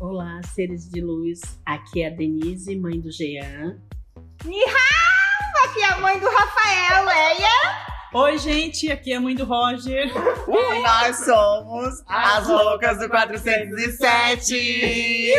Olá, seres de luz. Aqui é a Denise, mãe do Jean. Nihau! Aqui é a mãe do Rafael, Leia. Oi, gente, aqui é a mãe do Roger. E nós somos as loucas do 407.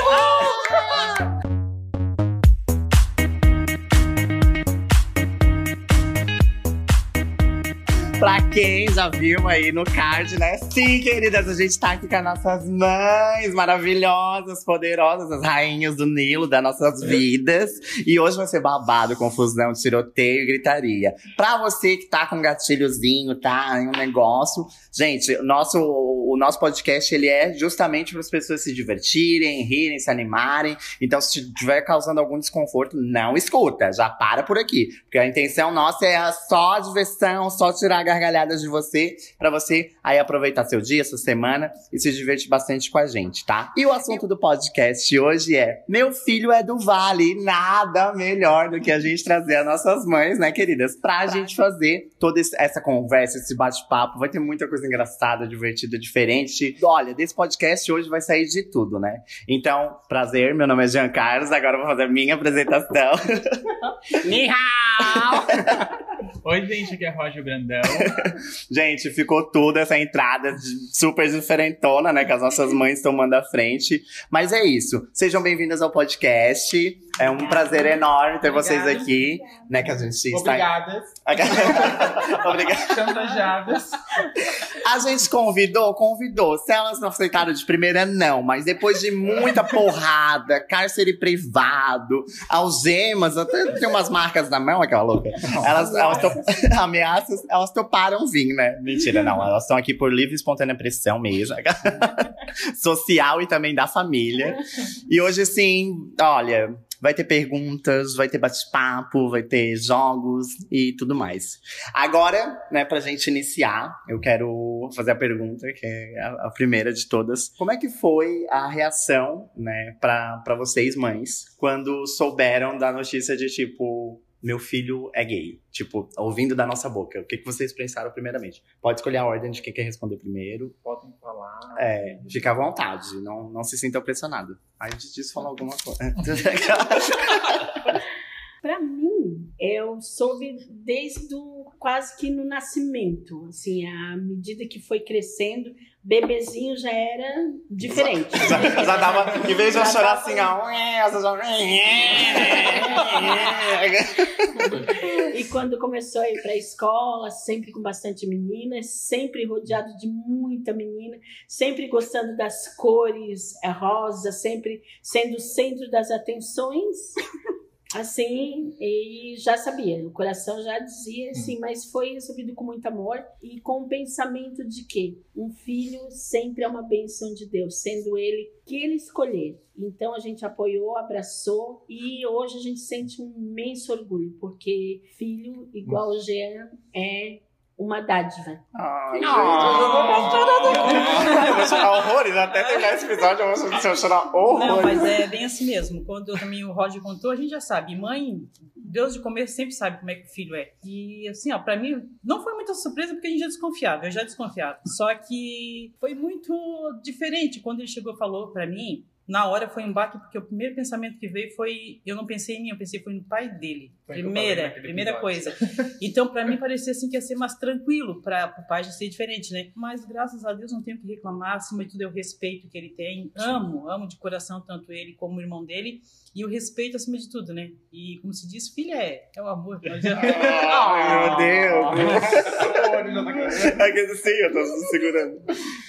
Pra quem já viu aí no card, né? Sim, queridas, a gente tá aqui com as nossas mães maravilhosas, poderosas, as rainhas do Nilo das nossas vidas. E hoje vai ser babado, confusão, tiroteio e gritaria. Pra você que tá com um gatilhozinho, tá em um negócio, gente, nosso, o nosso podcast ele é justamente para as pessoas se divertirem, rirem, se animarem. Então, se estiver causando algum desconforto, não escuta, já para por aqui. Porque a intenção nossa é só diversão, só tirar gargalhadas de você, para você aí aproveitar seu dia, sua semana e se divertir bastante com a gente, tá? E o assunto do podcast hoje é: Meu filho é do Vale. Nada melhor do que a gente trazer as nossas mães, né, queridas? Pra gente fazer toda essa conversa, esse bate-papo. Vai ter muita coisa engraçada, divertida, diferente. Olha, desse podcast hoje vai sair de tudo, né? Então, prazer, meu nome é Jean Carlos, agora eu vou fazer a minha apresentação. Nihau! Oi, gente, aqui é Roger Brandão. Gente, ficou tudo essa entrada super diferentona, né? Que as nossas mães tomando à frente. Mas é isso. Sejam bem-vindas ao podcast. É um prazer enorme ter vocês Obrigada. aqui, né? Que a gente está. Obrigadas, Obrigada. chantageadas. A gente convidou, convidou. Se elas não aceitaram de primeira, não. Mas depois de muita porrada, cárcere privado, algemas, até tem umas marcas na mão, aquela louca. Elas, elas top- ameaças, elas toparam vir, né? Mentira, não. Elas estão aqui por livre e espontânea pressão mesmo. Social e também da família. E hoje, assim, olha, vai ter perguntas, vai ter bate-papo, vai ter jogos e tudo mais. Agora, né, pra gente iniciar, eu quero fazer a pergunta, que é a, primeira de todas. Como é que foi a reação, né, pra, pra vocês, mães, quando souberam da notícia de, tipo, meu filho é gay? Tipo, ouvindo da nossa boca. O que, que vocês pensaram primeiramente? Pode escolher a ordem de quem quer responder primeiro. Podem falar. É, fica à vontade, não, não se sinta pressionado. Aí disso, falar alguma coisa. Pra mim, eu soube desde o, quase que no nascimento. Assim, à medida que foi crescendo, bebezinho já era diferente. já, já dava, em vez de eu Já chorar assim, ó, já... E quando começou a ir para a escola, sempre com bastante meninas, sempre rodeado de muita menina, sempre gostando das cores é, rosa, sempre sendo o centro das atenções. Assim, e já sabia, o coração já dizia assim, mas foi recebido com muito amor e com o pensamento de que um filho sempre é uma bênção de Deus, sendo ele que ele escolher. Então a gente apoiou, abraçou e hoje a gente sente um imenso orgulho, porque filho igual o Jean é uma dádiva. Ah. gente, eu vou chorar horrores. Até terminar esse episódio, eu vou chorar horrores. Não, mas é bem assim mesmo. Quando também o Roger contou, a gente já sabe. Mãe, Deus de começo sempre sabe como é que o filho é. E assim, ó, pra mim, não foi muita surpresa porque a gente já desconfiava, eu já desconfiava. Só que foi muito diferente quando ele chegou e falou pra mim. Na hora foi um baque, porque o primeiro pensamento que veio foi. Eu não pensei em mim, eu pensei foi no pai dele. Foi primeira, primeira episódio. coisa. Então, pra mim, parecia assim que ia ser mais tranquilo para o pai já ser diferente, né? Mas graças a Deus não tenho o que reclamar. Acima de tudo, é o respeito que ele tem. Amo, amo de coração tanto ele como o irmão dele. E o respeito acima de tudo, né? E como se diz, filha é, é o amor. Ai, meu Deus. Aqui, Sim, eu tô segurando.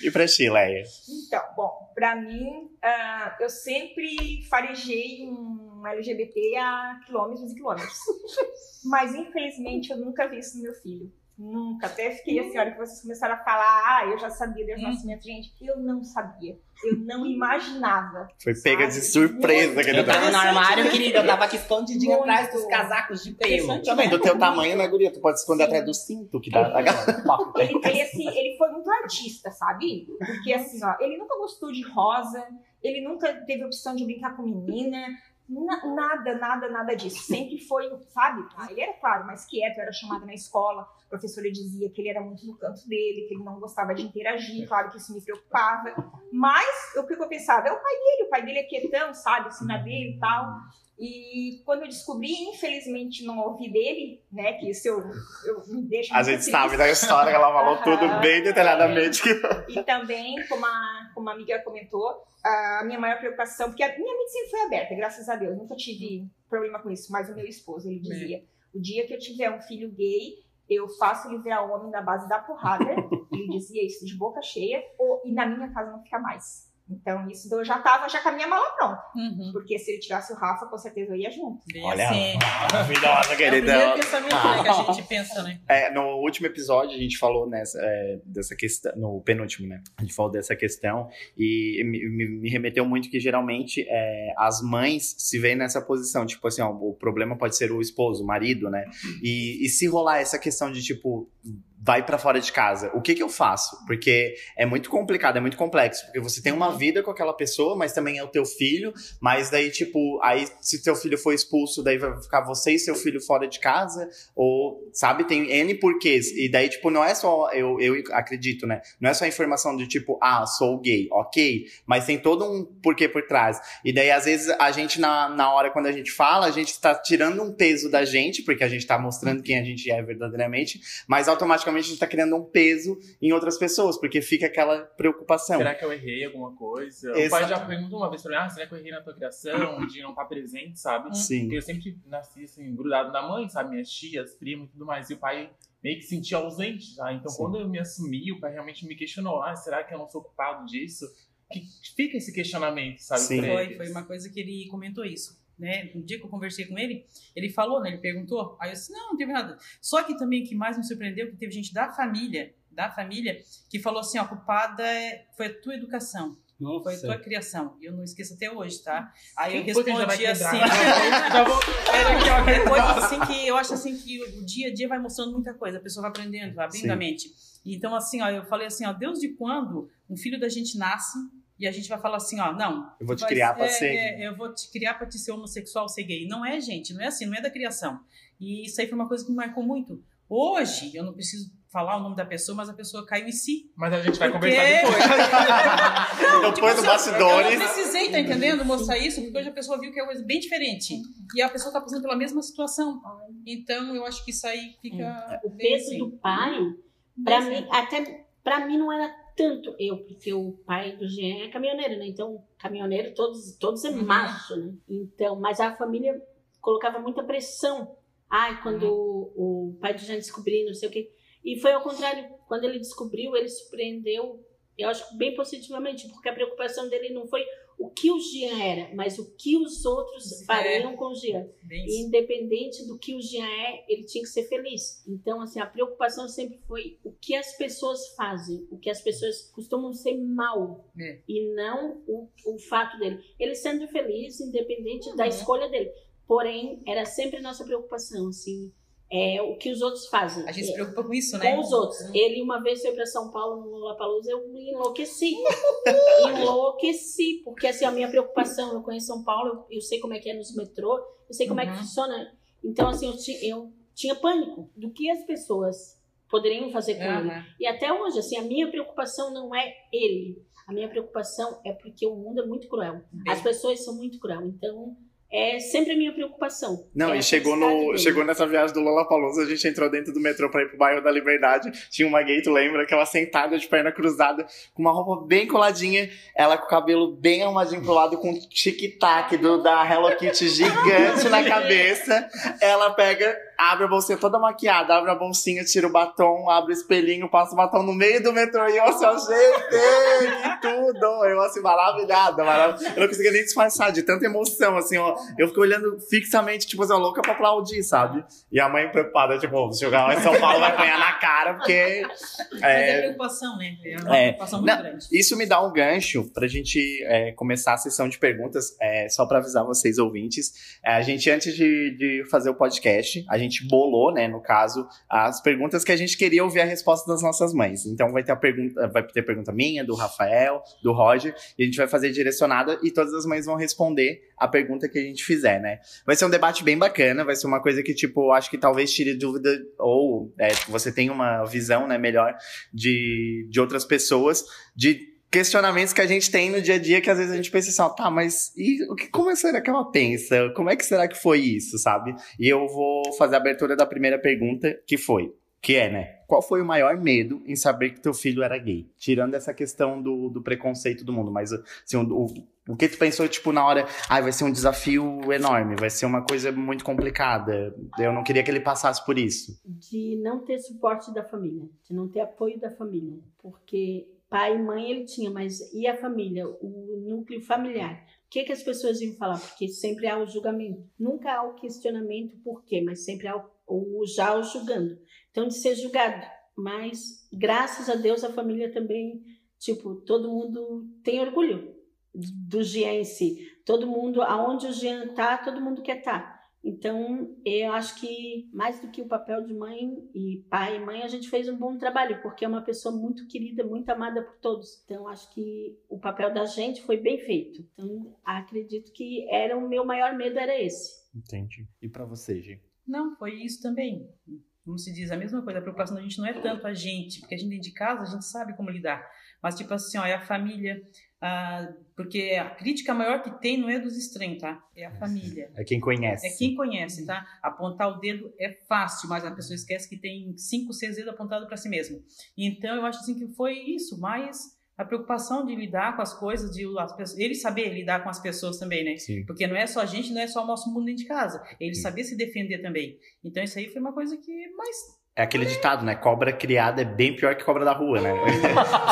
E pra ti, Leia? Então, bom, pra mim, ah, eu sempre farejei um LGBT a quilômetros e quilômetros. Mas, infelizmente, eu nunca vi isso no meu filho. Nunca. Até fiquei assim, a hora que vocês começaram a falar, ah, eu já sabia desde o Hum. nascimento. Gente, eu não sabia. Eu não imaginava. Foi pega de surpresa, Eu querida. tava no armário, querida, eu tava aqui escondidinha Muito. atrás dos casacos de pelo. Também, do teu tamanho, né, guria? Tu pode esconder atrás do cinto que dá. Ele, ele, assim, ele foi muito artista, sabe? Porque assim, ó, ele nunca gostou de rosa, ele nunca teve opção de brincar com menina. Na- nada, nada, nada disso. Sempre foi, sabe? Ah, Ele era, claro, mais quieto, era chamada na escola. A professora dizia que ele era muito no canto dele, que ele não gostava de interagir. Claro que isso me preocupava. Mas o que eu pensava? É o pai dele, o pai dele é quietão, sabe? Assim, na dele e tal. E quando eu descobri, infelizmente, não ouvi dele, né? Que isso eu, eu me deixa A gente sabe da história que ela falou tudo bem detalhadamente. E também, como a, como a amiga comentou, a minha maior preocupação, porque a minha mente sempre foi aberta, graças a Deus, nunca tive problema com isso, mas o meu esposo, ele dizia, o dia que eu tiver um filho gay, eu faço ele virar homem na base da porrada, ele dizia isso de boca cheia, ou, e na minha casa não fica mais. Então, isso eu já tava já com a minha mala pronta, Uhum. porque se ele tirasse o Rafa, com certeza eu ia junto. Bem Olha, assim. maravilhosa, É o querida. pensamento né, que a gente pensa, né? É, no último episódio a gente falou nessa, é, dessa questão, no penúltimo, né? A gente falou dessa questão e me, me- me remeteu muito que geralmente é, as mães se veem nessa posição, tipo assim, ó, o problema pode ser o esposo, o marido, né? E, e se rolar essa questão de tipo vai pra fora de casa, o que que eu faço? Porque é muito complicado, é muito complexo, porque você tem uma vida com aquela pessoa, mas também é o teu filho, mas daí tipo, aí se teu filho for expulso, daí vai ficar você e seu filho fora de casa, ou, sabe, tem N porquês. E daí, tipo, não é só, eu, eu acredito, né? Não é só a informação de tipo, ah, sou gay, ok. Mas tem todo um porquê por trás. E daí, às vezes, a gente, na, na hora quando a gente fala, a gente tá tirando um peso da gente, porque a gente tá mostrando quem a gente é verdadeiramente, mas automaticamente a gente tá criando um peso em outras pessoas, porque fica aquela preocupação. Será que eu errei alguma coisa? O Exato. pai já perguntou uma vez pra mim, ah, será que eu errei na tua criação? De não estar presente, sabe? Sim. Porque eu sempre nasci assim, grudado na mãe, sabe? Minhas tias, primos e tudo mais. E o pai meio que se sentia ausente, tá? Então Sim. quando eu me assumi, o pai realmente me questionou, ah, será que eu não sou culpado disso? Que fica esse questionamento, sabe? Sim. Foi, foi uma coisa que ele comentou isso. Né? Um dia que eu conversei com ele, ele falou, né? Ele perguntou, aí eu disse, não, não teve nada. Só que também o que mais me surpreendeu que teve gente da família, da família, que falou assim, ó, a culpada é- foi a tua educação, foi a tua criação. E eu não esqueço até hoje, tá? Aí eu respondi assim. quebrar? Já vou- Era aqui, ó, É coisa assim que eu acho assim que o dia a dia vai mostrando muita coisa, a pessoa vai aprendendo, vai abrindo Sim. a mente. Então, assim, ó, eu falei assim, ó, Deus de quando um filho da gente nasce e a gente vai falar assim, ó, não. Eu vou te vai- criar pra é, ser. é, eu vou te criar pra te ser homossexual, ser gay. Não é, gente, não é assim, não é da criação. E isso aí foi uma coisa que me marcou muito. Hoje, eu não preciso falar o nome da pessoa, mas a pessoa caiu em si. Mas a gente vai Porque- conversar depois. Depois do assim, ó, Eu não bastidores. precisei, tá entendendo, mostrar isso, porque hoje a pessoa viu que é uma coisa bem diferente. E a pessoa tá passando pela mesma situação. Então, eu acho que isso aí fica. O bem peso assim. do pai, pra mim, até pra mim não era tanto eu, porque o pai do Jean é caminhoneiro, né? Então, caminhoneiro todos, todos é Uhum. macho, né? Então, mas a família colocava muita pressão. Ai, quando o, o pai do Jean descobriu, não sei o quê. E foi ao contrário, quando ele descobriu, ele surpreendeu, eu acho bem positivamente, porque a preocupação dele não foi o que o Jean era, mas o que os outros É. fariam com o Jean. E independente do que o Jean é, ele tinha que ser feliz. Então, assim, a preocupação sempre foi o que as pessoas fazem, o que as pessoas costumam ser mal. É. E não o, o fato dele. Ele sendo feliz, independente da Uhum. escolha dele. Porém, era sempre nossa preocupação, assim, é o que os outros fazem. A gente se preocupa com isso, né? com os outros. Ele uma vez foi para São Paulo no Lollapalooza, eu me enlouqueci. enlouqueci, porque assim, a minha preocupação, eu conheço São Paulo, eu, eu sei como é que é nos metrô, eu sei como é que Uhum. funciona. Então, assim, eu, ti- eu tinha pânico do que as pessoas poderiam fazer com ele. Aham. E até hoje, assim, a minha preocupação não é ele. A minha preocupação é porque o mundo é muito cruel. Bem. As pessoas são muito cruel. Então, é sempre a minha preocupação. Não, É e chegou, no, dele. chegou nessa viagem do Lollapalooza, a gente entrou dentro do metrô pra ir pro bairro da Liberdade. Tinha uma gay, tu lembra? Que ela sentada de perna cruzada, com uma roupa bem coladinha, ela com o cabelo bem arrumadinho pro lado, com um tic-tac do, da Hello Kitty gigante na cabeça. Ela pega, abre a bolsinha toda maquiada, abre a bolsinha, tira o batom, abre o espelhinho, passa o batom no meio do metrô e eu assim, ó, gente, tudo! Eu assim, maravilhada, maravilhada. Eu não conseguia nem disfarçar de tanta emoção, assim, ó. Eu fiquei olhando fixamente, tipo assim, louca pra aplaudir, sabe? E a mãe preocupada, tipo, se jogar lá em São Paulo vai apanhar na cara, porque. Mas é É, preocupação, né? É uma É. preocupação muito Não, grande. isso me dá um gancho pra gente é, começar a sessão de perguntas, é, só pra avisar vocês, ouvintes. É, a gente, antes de, de fazer o podcast, a gente gente bolou, né, no caso, as perguntas que a gente queria ouvir a resposta das nossas mães. Então vai ter a pergunta, vai ter pergunta minha, do Rafael, do Roger, e a gente vai fazer direcionada e todas as mães vão responder a pergunta que a gente fizer, né? Vai ser um debate bem bacana, vai ser uma coisa que, tipo, acho que talvez tire dúvida, ou é, você tem uma visão, né, melhor de, de outras pessoas, de questionamentos que a gente tem no dia a dia que às vezes a gente pensa assim, ó, tá, mas e o que, como será que ela pensa? Como é que será que foi isso, sabe? E eu vou fazer a abertura da primeira pergunta, que foi, que é, né? Qual foi o maior medo em saber que teu filho era gay? Tirando essa questão do, do preconceito do mundo, mas assim, o, o, que tu pensou, tipo, na hora, ai, vai ser um desafio enorme, vai ser uma coisa muito complicada. Eu não queria que ele passasse por isso. De não ter suporte da família, de não ter apoio da família, porque pai e mãe ele tinha, mas e a família, o núcleo familiar? O que, que as pessoas iam falar? Porque sempre há o julgamento. Nunca há o questionamento por quê, mas sempre há o, o já o julgando. Então, de ser julgado. Mas, graças a Deus, a família também, tipo, todo mundo tem orgulho do Jean em si. Todo mundo, aonde o Jean tá, todo mundo quer estar. Tá. Então, eu acho que mais do que o papel de mãe e pai e mãe, a gente fez um bom trabalho, porque é uma pessoa muito querida, muito amada por todos. Então, acho que o papel da gente foi bem feito. Então, acredito que era o meu maior medo era esse. Entendi. E para você, Gi? Não, foi isso também. Como se diz, a mesma coisa. A preocupação da gente não é tanto a gente, porque a gente dentro de casa, a gente sabe como lidar. Mas, tipo assim, ó, é a família, ah, porque a crítica maior que tem não é dos estranhos, tá? É a família. É quem conhece. É quem conhece, tá? Apontar o dedo é fácil, mas a pessoa esquece que tem cinco, seis dedos apontados para si mesmo. Então eu acho assim que foi isso, mas a preocupação de lidar com as coisas, de as pessoas, ele saber lidar com as pessoas também, né? Sim. Porque não é só a gente, não é só o nosso mundo dentro de casa. Ele saber se defender também. Então isso aí foi uma coisa que mais é aquele ditado, né? Cobra criada é bem pior que cobra da rua, né?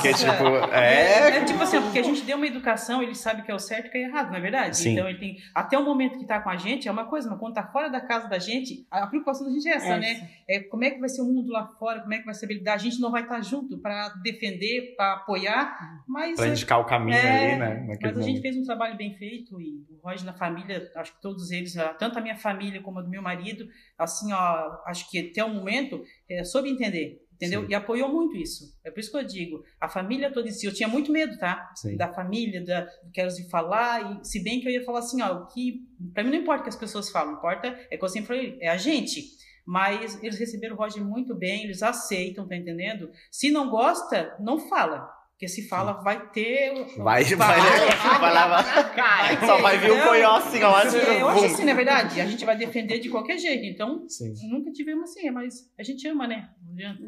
que é tipo. É... é tipo assim, porque a gente deu uma educação, ele sabe que é o certo e que é errado, não é verdade? Sim. Então ele tem. Até o momento que tá com a gente é uma coisa, mas quando tá fora da casa da gente, a preocupação da gente é essa, é né? É como é que vai ser o mundo lá fora, como é que vai ser a habilidade. A gente não vai estar tá junto para defender, para apoiar, mas. Pra indicar o caminho é, ali, né? Mas a momento. gente fez um trabalho bem feito e o Roger na família, acho que todos eles, tanto a minha família como a do meu marido, assim, ó, acho que até o momento é, soube entender, entendeu? Sim. E apoiou muito isso. É por isso que eu digo, a família toda em si, eu tinha muito medo, tá? Sim. Da família, da, do que elas iam falar, e se bem que eu ia falar assim, ó, o que, pra mim não importa o que as pessoas falam, importa, é que eu sempre falei, é a gente. Mas eles receberam o Roger muito bem, eles aceitam, tá entendendo? Se não gosta, não fala. Porque se fala, vai ter. Vai, vai, vai, vai lavar. Cara, Só vai vir o coió assim, ó. Eu acho assim, na verdade, a gente vai defender de qualquer jeito. Então, Sim. nunca tivemos assim, mas a gente ama, né? Não adianta.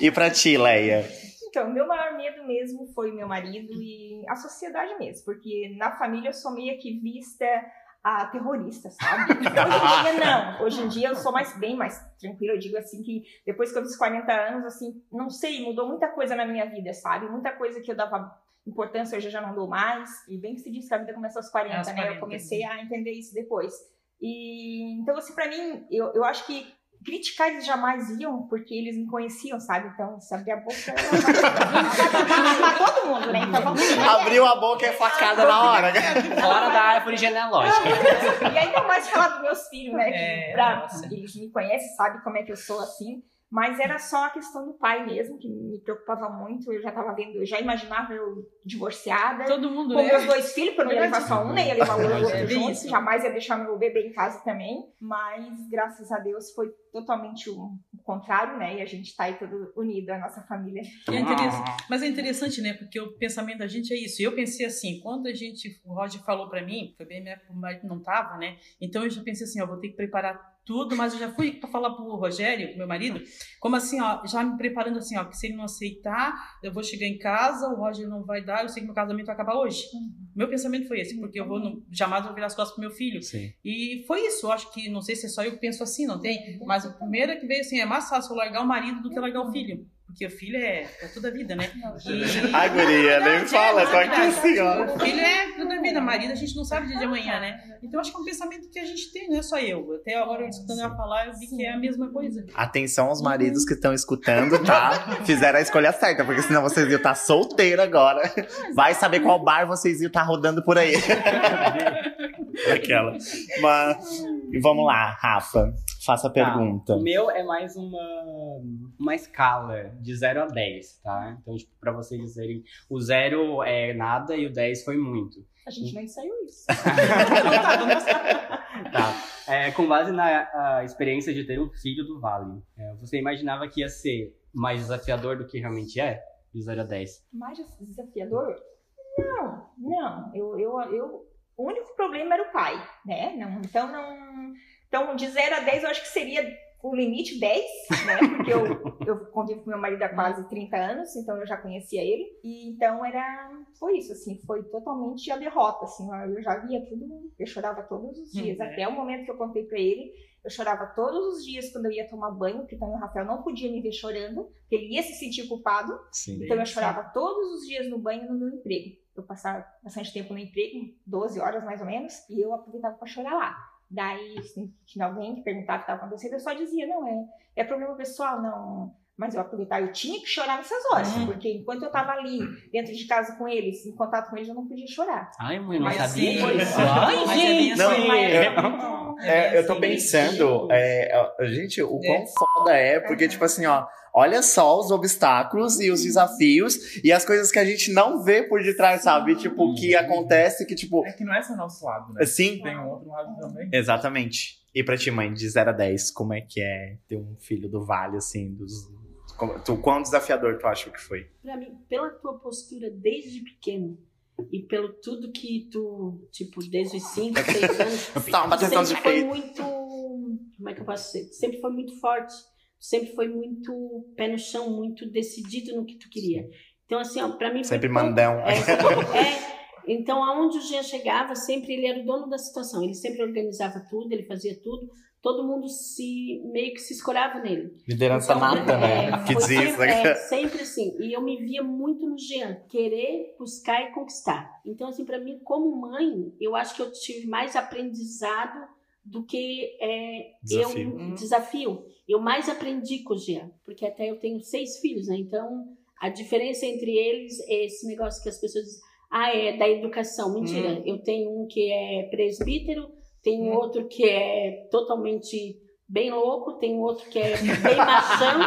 E pra ti, Leia? Então, meu maior medo mesmo foi meu marido e a sociedade mesmo, porque na família eu sou meio que vista a terrorista, sabe? Hoje em dia não. Hoje em dia eu sou mais bem mais tranquila. Eu digo assim que depois que eu fiz 40 anos, assim, não sei, mudou muita coisa na minha vida, sabe? Muita coisa que eu dava importância hoje eu já não dou mais. E bem que se diz que a vida começa aos 40, é, aos 40 né? Eu comecei a entender isso depois. E então assim, para mim, eu, eu acho que criticar eles jamais iam, porque eles me conheciam, sabe? Então, se abrir a boca, vai todo mundo, né? Então, vamos Abriu a boca é facada na hora. Fora da árvore genealógica. e ainda mais falar dos meus filhos, né? Que, pra, eles me conhecem, sabem como é que eu sou assim. Mas era só a questão do pai mesmo, que me preocupava muito. Eu já estava vendo, eu já imaginava eu divorciada. Todo mundo, Com né? meus dois filhos, porque eu não ia levar só um, nem ia levar o outro junto. Jamais ia deixar meu bebê em casa também. Mas, graças a Deus, foi totalmente o contrário, né? E a gente tá aí todo unido, a nossa família. É mas é interessante, né? Porque o pensamento da gente é isso. Eu pensei assim, quando a gente, o Roger falou para mim, foi bem minha não tava, né? Então eu já pensei assim, ó, vou ter que preparar tudo, mas eu já fui para falar pro Rogério, meu marido, como assim, ó, já me preparando assim, ó, que se ele não aceitar, eu vou chegar em casa, o Roger não vai dar, eu sei que meu casamento vai acabar hoje. Uhum. Meu pensamento foi esse, porque eu vou no, jamais vou virar as costas pro meu filho. Sim. E foi isso, eu acho que, não sei se é só eu que penso assim, não tem, mas o primeiro que veio assim, é mais fácil largar o marido do que largar o filho. Porque o filho é, é toda a vida, né? E... Ai, guria, nem fala, tô aqui assim, ó. O filho é toda a vida, marido a gente não sabe dia de amanhã, né? Então acho que é um pensamento que a gente tem, não é só eu. Até agora, escutando ela falar, eu vi que é a mesma coisa. Atenção aos maridos que estão escutando, tá? Fizeram a escolha certa, porque senão vocês iam estar solteiros agora. Vai saber qual bar vocês iam estar rodando por aí. Aquela. Mas, E vamos lá, Rafa, faça a pergunta. Tá. O meu é mais uma, uma escala de 0 a 10, tá? Então, tipo, pra vocês dizerem, o 0 é nada e o 10 foi muito. A gente nem saiu isso. Tá. É, com base na a experiência de ter um filho do Vale, é, você imaginava que ia ser mais desafiador do que realmente é? De 0 a 10. Mais desafiador? Não, não. Eu, eu, eu, o único problema era o pai, né? Não, então, não, então, de 0 a 10, eu acho que seria o limite 10, né? Porque eu, eu convivo com meu marido há quase 30 anos, então eu já conhecia ele. E então era. Foi isso, assim, foi totalmente a derrota, assim. Eu já via tudo, eu chorava todos os dias. Uhum. Até o momento que eu contei pra ele, eu chorava todos os dias quando eu ia tomar banho, porque também o Rafael não podia me ver chorando, porque ele ia se sentir culpado. Sim. Então eu chorava todos os dias no banho no meu emprego. Eu passava bastante tempo no emprego, 12 horas mais ou menos, e eu aproveitava para chorar lá. Daí, se tinha alguém que perguntava o que estava acontecendo, eu só dizia, não, é, é problema pessoal, não. Mas eu aproveitava, eu tinha que chorar nessas horas, Uhum. porque enquanto eu estava ali, dentro de casa com eles, em contato com eles, eu não podia chorar. Ai, mãe, não Mas sabia sim, disso. Ai, mas é gente! assim. Não, é- É, eu tô assim, pensando, é, é, gente, o quão É. foda é, porque, tipo assim, ó, olha só os obstáculos e os desafios e as coisas que a gente não vê por detrás, sabe? Tipo, o que acontece que, tipo, É que não é só nosso lado, né? assim. Tem um outro lado também. Exatamente. E pra ti, mãe, de 0 a 10, como é que é ter um filho do vale, assim, dos. como- tu, quão desafiador tu acha que foi? Pra mim, pela tua postura desde pequeno e pelo tudo que tu, tipo, desde os 5, 6 anos, de sempre foi peito. muito, como é que eu posso dizer? Sempre foi muito forte, sempre foi muito pé no chão, muito decidido no que tu queria. Então assim, ó, para mim foi Sempre pouco- mandão. É, é, então aonde o Jean chegava, sempre ele era o dono da situação, ele sempre organizava tudo, ele fazia tudo. Todo mundo se meio que se escorava nele. Liderança Então, nata, né? é, que diz. sempre, né? é, sempre assim. E eu me via muito no Jean, querer, buscar e conquistar. Então, assim, para mim, como mãe, eu acho que eu tive mais aprendizado do que é, Desafio. eu desafio. Eu mais aprendi com o Jean, porque até eu tenho seis filhos, né? Então, a diferença entre eles é esse negócio que as pessoas dizem, ah, é da educação. Mentira. Eu tenho um que é presbítero, tem outro que é totalmente bem louco, tem outro que é bem machão,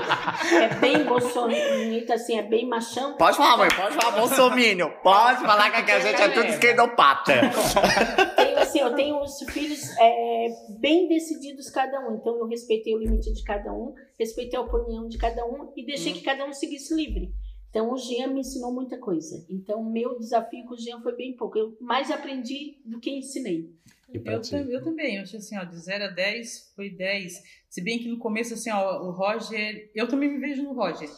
é bem bolsonarista, assim, é bem machão. Pode falar, mãe, pode falar, bolsomínio. Pode falar que aqui a gente é tudo esquerdopata. Tenho, assim, eu tenho os filhos é, bem decididos cada um, então eu respeitei o limite de cada um, respeitei a opinião de cada um e deixei que cada um seguisse livre. Então o Jean me ensinou muita coisa. Então meu desafio com o Jean foi bem pouco. Eu mais aprendi do que ensinei. Eu, tam- eu também, eu achei assim, ó, de 0 a 10 foi 10. Se bem que no começo, assim, ó, o Roger, eu também me vejo no Roger.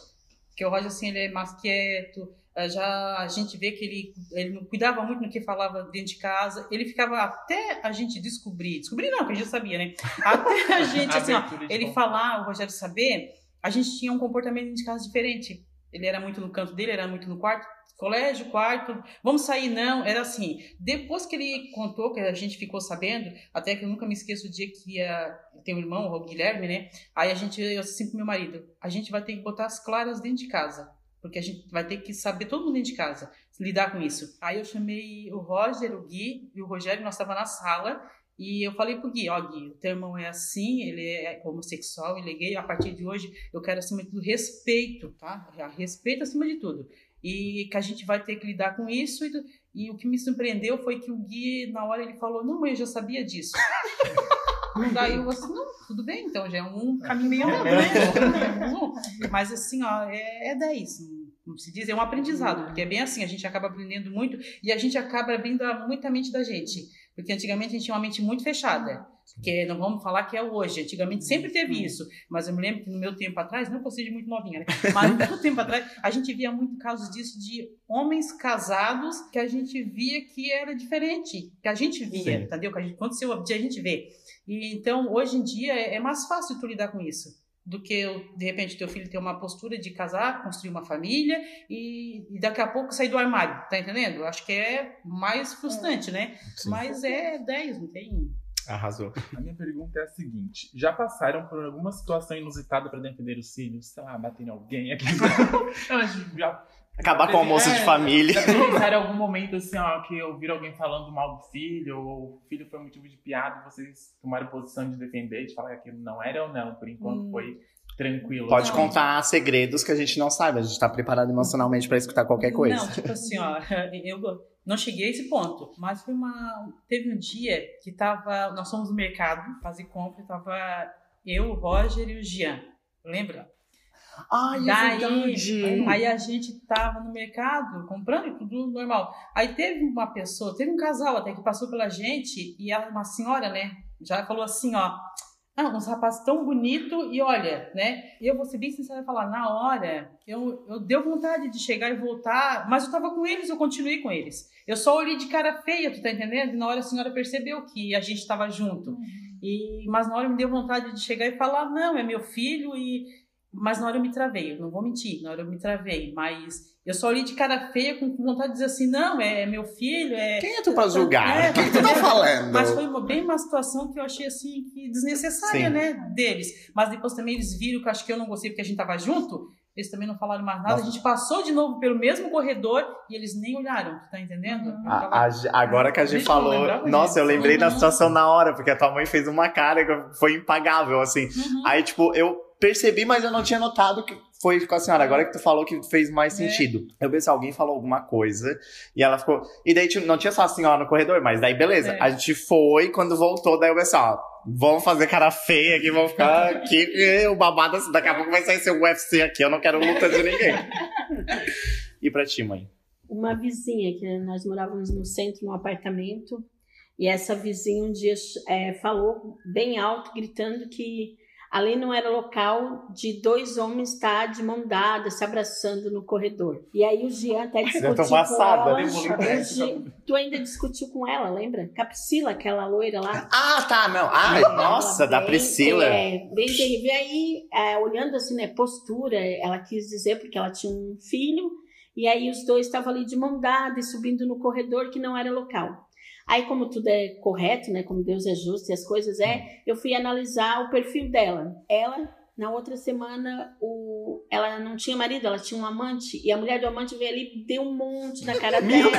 Porque o Roger, assim, ele é mais quieto, eh, já a gente vê que ele, ele não cuidava muito no que falava dentro de casa, ele ficava até a gente descobrir, descobrir não, porque a gente já sabia, né? Até a gente, assim, ó, ele falar, o Rogério saber, a gente tinha um comportamento dentro de casa diferente. Ele era muito no canto dele, era muito no quarto, colégio, quarto, vamos sair não, era assim. Depois que ele contou, que a gente ficou sabendo, até que eu nunca me esqueço o dia que ia, tem um irmão, o Guilherme, né? Aí a gente, eu assim pro meu marido, a gente vai ter que botar as claras dentro de casa, porque a gente vai ter que saber todo mundo dentro de casa, lidar com isso. Aí eu chamei o Roger, o Gui e o Rogério, nós estava na sala, e eu falei pro Gui, ó Gui, o teu irmão é assim, ele é homossexual, ele é gay, a partir de hoje eu quero acima de tudo respeito, tá? Respeito acima de tudo. E que a gente vai ter que lidar com isso. E, e o que me surpreendeu foi que o Gui, na hora, ele falou: Não, mãe, eu já sabia disso. Daí eu assim, não, tudo bem, então já é um caminho meio andado, né? Mas assim, ó, é, é 10. Como se diz, é um aprendizado, porque é bem assim, a gente acaba aprendendo muito e a gente acaba abrindo a- muita mente da gente. Porque antigamente a gente tinha uma mente muito fechada. Que não vamos falar que é hoje. Antigamente sempre teve isso. Mas eu me lembro que no meu tempo atrás, não que eu seja muito novinha, né? Mas no meu tempo atrás, a gente via muito casos disso de homens casados que a gente via que era diferente. Que a gente via, Sim. entendeu? Que a gente, aconteceu, a gente vê. E então, hoje em dia, é, é mais fácil tu lidar com isso. Do que, de repente, teu filho ter uma postura de casar, construir uma família e, e daqui a pouco sair do armário, tá entendendo? Acho que é mais frustrante, né? Sim. Mas é 10, não tem. Arrasou. A minha pergunta é a seguinte: já passaram por alguma situação inusitada para defender os filhos? Sei lá, bater em alguém aqui? Não, já Acabar com o almoço de É, família. Talvez era algum momento assim, ó, que ouviram alguém falando mal do filho, ou o filho foi motivo de piada, e vocês tomaram posição de defender, de falar que aquilo não era ou não. Por enquanto Hum. foi tranquilo. Pode Não. contar segredos que a gente não sabe. A gente tá preparado emocionalmente pra escutar qualquer coisa. Não, tipo assim, ó, eu não cheguei a esse ponto, mas foi uma. Teve um dia que tava. Nós fomos no mercado fazer compra, tava eu, o Roger e o Jean. Lembra? Ai, é Daí, verdade. Aí a gente tava no mercado comprando tudo normal. Aí teve uma pessoa, teve um casal até que passou pela gente e ela, uma senhora, né, já falou assim, ó. Ah, uns rapazes tão bonito e olha, né? Eu vou ser bem sincera e falar, na hora, eu, eu deu vontade de chegar e voltar, mas eu tava com eles, eu continuei com eles. Eu só olhei de cara feia, tu tá entendendo? E na hora a senhora percebeu que a gente tava junto. E, mas na hora me deu vontade de chegar e falar, não, é meu filho e mas na hora eu me travei, eu não vou mentir, na hora eu me travei, mas eu só olhei de cara feia com vontade de dizer assim, não, é meu filho, é... Quem é tu pra julgar? É, O que, que tu tá falando? Mas foi uma, bem uma situação que eu achei assim, que desnecessária, Sim. né, deles. Mas depois também eles viram que eu acho que eu não gostei porque a gente tava junto, eles também não falaram mais nada, Nossa. a gente passou de novo pelo mesmo corredor e eles nem olharam, tu tá entendendo? Eu A- a agora que a gente eu falou, lembrava nossa, eu lembrei da Uhum. situação na hora, porque a tua mãe fez uma cara que foi impagável, assim. Uhum. Aí, tipo, eu percebi, mas eu não tinha notado que foi com a senhora. Agora que tu falou que fez mais É. sentido. Eu pensei, alguém falou alguma coisa e ela ficou. E daí tipo, não tinha só a senhora no corredor, mas daí beleza. É. A gente foi, quando voltou, daí eu pensei, ó. Vamos fazer cara feia aqui, vamos ficar aqui. O babado, assim, daqui a pouco vai sair seu UFC aqui. Eu não quero luta de ninguém. E pra ti, mãe? uma vizinha que nós morávamos no centro, num apartamento, e essa vizinha um dia é, falou bem alto, gritando que ali não era local de dois homens estar de mão dada, se abraçando no corredor. E aí o Jean até discutiu tô com passada, ela. né, Jean- tu ainda discutiu com ela, lembra? Com a Priscila, aquela loira lá. Ah, tá, não. Ai, nossa, Ela da bem- Priscila. É, bem terrível. E aí, é, olhando assim, né, postura, ela quis dizer, porque ela tinha um filho, e aí os dois estavam ali de mão dada e subindo no corredor que não era local. Aí, como tudo é correto, né, como Deus é justo e as coisas é, eu fui analisar o perfil dela. Ela, na outra semana, o, ela não tinha marido, ela tinha um amante, e a mulher do amante veio ali, deu um monte na cara dela,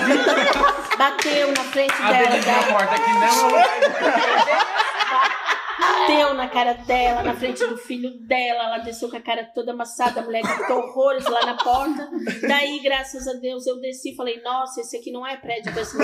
bateu na frente A dela. Denise na dela porta aqui não é o lugar de- bateu na cara dela, na frente do filho dela, ela desceu com a cara toda amassada, a mulher gritou horrores lá na porta. Daí, graças a Deus, eu desci e falei, nossa, esse aqui não é prédio desse.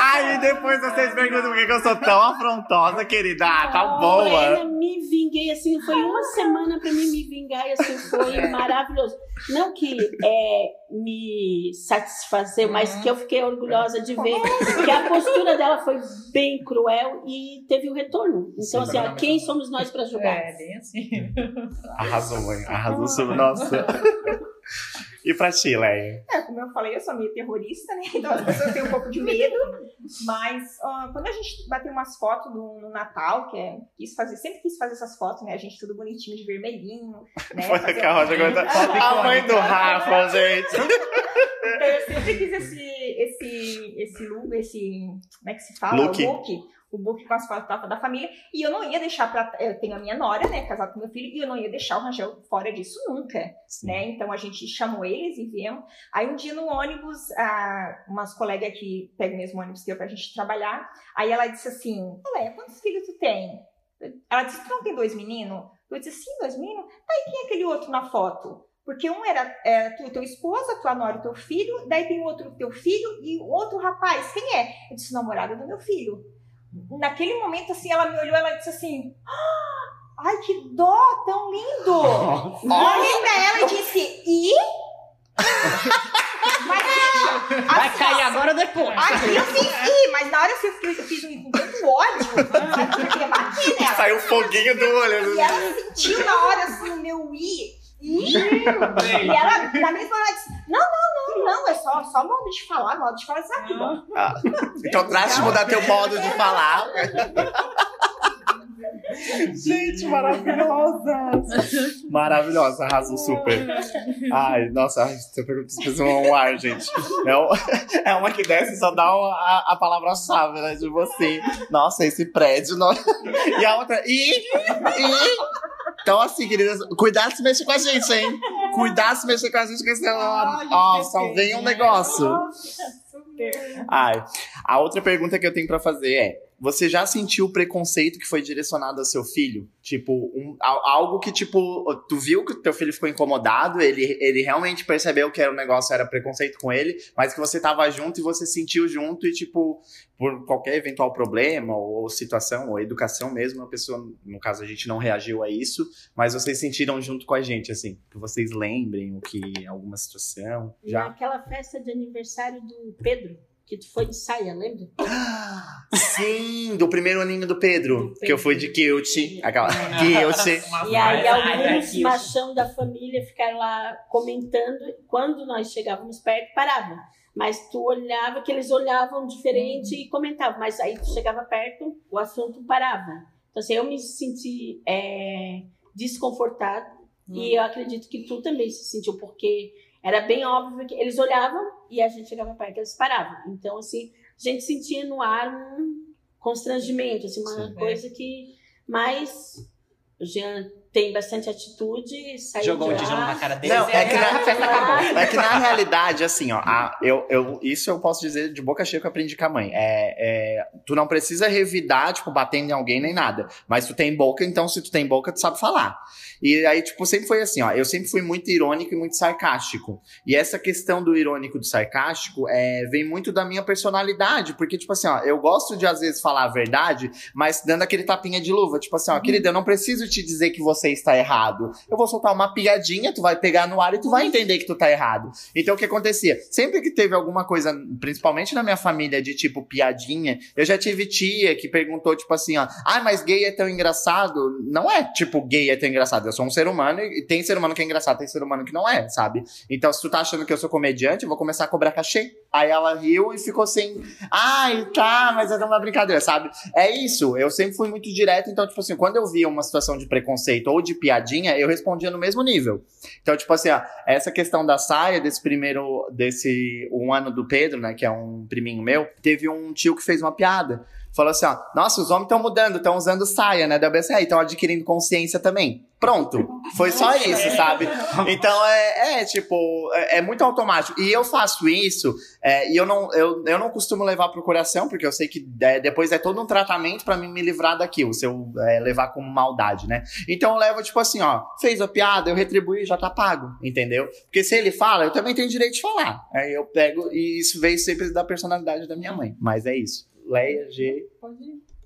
Aí depois vocês perguntam por que eu sou tão afrontosa, querida. Ah, tá boa. Eu me vinguei, assim, foi uma semana pra mim me vingar e assim, foi maravilhoso. Não que é, me satisfazer, mas que eu fiquei orgulhosa de ver que a postura dela foi bem cruel e teve o retorno. Então, Sim, assim, ó, quem somos nós pra julgar? É, bem assim. Arrasou, mãe. Arrasou sobre nossa. E pra ti, Leia? É, como eu falei, eu sou meio terrorista, né? Então as pessoas têm um pouco de medo. Mas ó, quando a gente bateu umas fotos no, no Natal, que é, quis fazer, sempre quis fazer essas fotos, né? A gente tudo bonitinho de vermelhinho, né? Foi Fazer que a Rosa. A mãe do Rafa, gente. Então eu sempre quis esse, esse, esse look, esse. Como é que se fala? Look. O book. O book com as fotos da- da família. E eu não ia deixar pra. Eu tenho a minha nora, né? Casada com meu filho, e eu não ia deixar o Rangel fora disso nunca. né? Então a gente chamou eles e viemos. Aí um dia no ônibus, ah, umas colegas que pegam o mesmo ônibus que eu pra gente trabalhar, aí ela disse assim: Olé, quantos filhos tu tem? Ela disse: Tu não tem dois meninos? Eu disse: Sim, dois meninos. Tá, e quem é aquele outro na foto? Porque um era é, tu, tua esposa, tua nora e teu filho, daí tem o outro teu filho e o outro rapaz. Quem é? Eu disse: Namorada do meu filho. Naquele momento, assim, ela me olhou ela disse assim: "Ah, Ai, que dó, tão lindo! Olhei pra ela e disse, e? Mas, Vai assim, cair agora ou depois? Aqui eu fiz i, mas na hora eu fiz, eu fiz um com tanto ódio, eu queria bater nela. Saiu foguinho do olho. E ela sentiu na hora assim o meu i. I. E ela, na mesma hora, disse: Não, não, não, não, é só, só modo de falar, modo de falar isso aqui, bom. Então trate de mudar teu modo de falar. Gente, maravilhosa! Maravilhosa, arrasou super. Ai, nossa, você fez um ar, gente. É, um- é uma que desce e só dá uma- a, a palavra-chave, né? De você. Nossa, esse prédio. não- E a outra. E, e. Então, assim, queridas, cuidado se mexe com a gente, hein? cuidar se mexer com a gente, que senão, Ai, ó, só depende, vem um né? negócio. Ai, a outra pergunta que eu tenho pra fazer é: você já sentiu o preconceito que foi direcionado ao seu filho? Tipo, um- al- algo que, tipo, tu viu que teu filho ficou incomodado, ele, ele realmente percebeu que era um negócio, era preconceito com ele, mas que você tava junto e você sentiu junto e, tipo, por qualquer eventual problema ou, situação, ou educação mesmo, a pessoa, no caso, a gente não reagiu a isso, mas vocês sentiram junto com a gente, assim, que vocês lembrem o que, alguma situação, já? Naquela festa de aniversário do Pedro, que tu foi de saia, lembra? Sim, do primeiro aninho do Pedro, Do que eu fui de Pedro. Kilt. Aquela. Kilt. E aí alguns machão da família ficaram lá comentando. Quando nós chegávamos perto, paravam. Mas tu olhava que eles olhavam diferente e comentavam. Mas aí tu chegava perto, o assunto parava. Então assim, eu me senti é, desconfortada. E eu acredito que tu também se sentiu, porque era bem óbvio que eles olhavam e a gente chegava perto, eles paravam. Então, assim, a gente sentia no ar um constrangimento, assim, uma Sim. coisa que. Mas o Jean tem bastante atitude, saiu Jogou de tijolo lá. na cara dele. Não, é que na- a festa acabou. É que na realidade, assim, ó, a- eu, eu, isso eu posso dizer de boca cheia que eu aprendi com a mãe. É, é, tu não precisa revidar, tipo, batendo em alguém nem nada. Mas tu tem boca, então se tu tem boca, tu sabe falar. E aí, tipo, sempre foi assim, ó. Eu sempre fui muito irônico e muito sarcástico. E essa questão do irônico e do sarcástico é, vem muito da minha personalidade. Porque, tipo assim, ó, eu gosto de às vezes falar a verdade, mas dando aquele tapinha de luva. Tipo assim, ó, querida, eu não preciso te dizer que você está errado. Eu vou soltar uma piadinha, tu vai pegar no ar e tu vai entender que tu tá errado. Então o que acontecia? Sempre que teve alguma coisa, principalmente na minha família, de tipo piadinha, eu já tive tia que perguntou, tipo assim, ó, ah, mas gay é tão engraçado. Não é tipo gay é tão engraçado. Eu sou um ser humano e tem ser humano que é engraçado, tem ser humano que não é, sabe? Então, se tu tá achando que eu sou comediante, eu vou começar a cobrar cachê. Aí ela riu e ficou assim, ai, tá, mas é uma brincadeira, sabe? É isso, eu sempre fui muito direto, então, tipo assim, quando eu via uma situação de preconceito ou de piadinha, eu respondia no mesmo nível. Então, tipo assim, ó, essa questão da saia, desse primeiro, desse um ano do Pedro, né, que é um priminho meu, teve um tio que fez uma piada. Falou assim, ó, nossa, os homens estão mudando, estão usando saia, né, da BCE, estão adquirindo consciência também. Pronto, foi só isso, sabe? Então é, é, tipo, é, é muito automático. E eu faço isso, é, e eu não, eu, eu não costumo levar pro coração, porque eu sei que é, depois é todo um tratamento pra mim me livrar daquilo, se eu é, levar como maldade, né? Então eu levo, tipo assim, ó, fez a piada, eu retribuí, já tá pago, entendeu? Porque se ele fala, eu também tenho direito de falar. Aí eu pego, e isso veio sempre da personalidade da minha mãe. Mas é isso. Leia, G.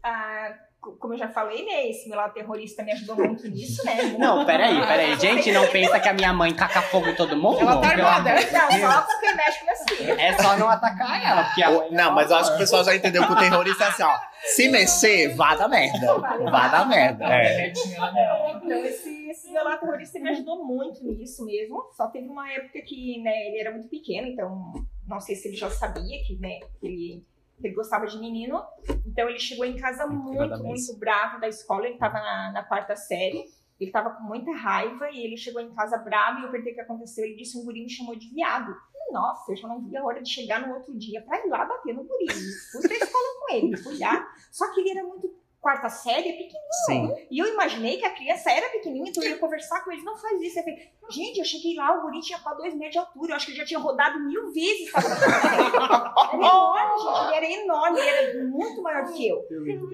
Ah, co- como eu já falei, né? Esse meu lado terrorista me ajudou muito nisso, né? Não, peraí, peraí. Gente, não pensa que a minha mãe taca fogo em todo mundo? Ela tá armada. Não, só com quem mexe com filhas. É só não atacar ela, porque a mãe Não, mas eu acho que o pessoal já entendeu que o terrorista é assim, ó. Se mexer, vá dar merda. Vá dar merda. Ela É. Então, esse, esse meu lado terrorista me ajudou muito nisso mesmo. Só teve uma época que, né, ele era muito pequeno, então não sei se ele já sabia que, né, que ele, ele gostava de menino. Então ele chegou em casa muito, muito bravo da escola. Ele tava na, na quarta série. Ele tava com muita raiva e ele chegou em casa bravo e eu perguntei o que aconteceu. Ele disse um guri me chamou de viado. Nossa, eu já não vi a hora de chegar no outro dia pra ir lá bater no guri. Fui pra escola com ele, fui lá. Só que ele era muito quarta série, pequenininho. Sim. E eu imaginei que a criança era pequenininha, então eu ia conversar com eles, não faz isso. Eu falei, gente, eu cheguei lá, o guri tinha quase dois metros de altura, eu acho que ele já tinha rodado mil vezes. pra Era enorme, gente, ele era enorme, ele era muito maior do que eu.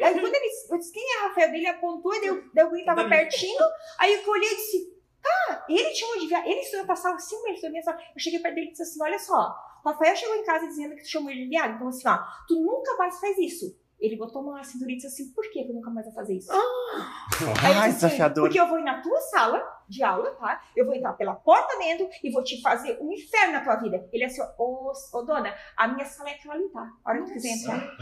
Aí quando ele, eu disse, quem é Rafael? Ele apontou, e daí, o- daí o guri tava pertinho, aí eu olhei e disse, ah, ele tinha um de viado, ele estudou, passava cinco meses da minha sala. Eu cheguei perto dele e disse assim, olha só, o Rafael chegou em casa dizendo que tu chamou ele de viado, então assim, ó, tu nunca mais faz isso. Ele botou uma cintura e disse assim, por que eu nunca mais vou fazer isso? Aí eu Ai, disse assim, desafiador. Porque eu vou ir na tua sala de aula, tá? Eu vou entrar pela porta dentro e vou te fazer um inferno na tua vida. Ele é assim, ô, ô dona, a minha sala é aquela ali, tá? A hora que tu quiser entrar.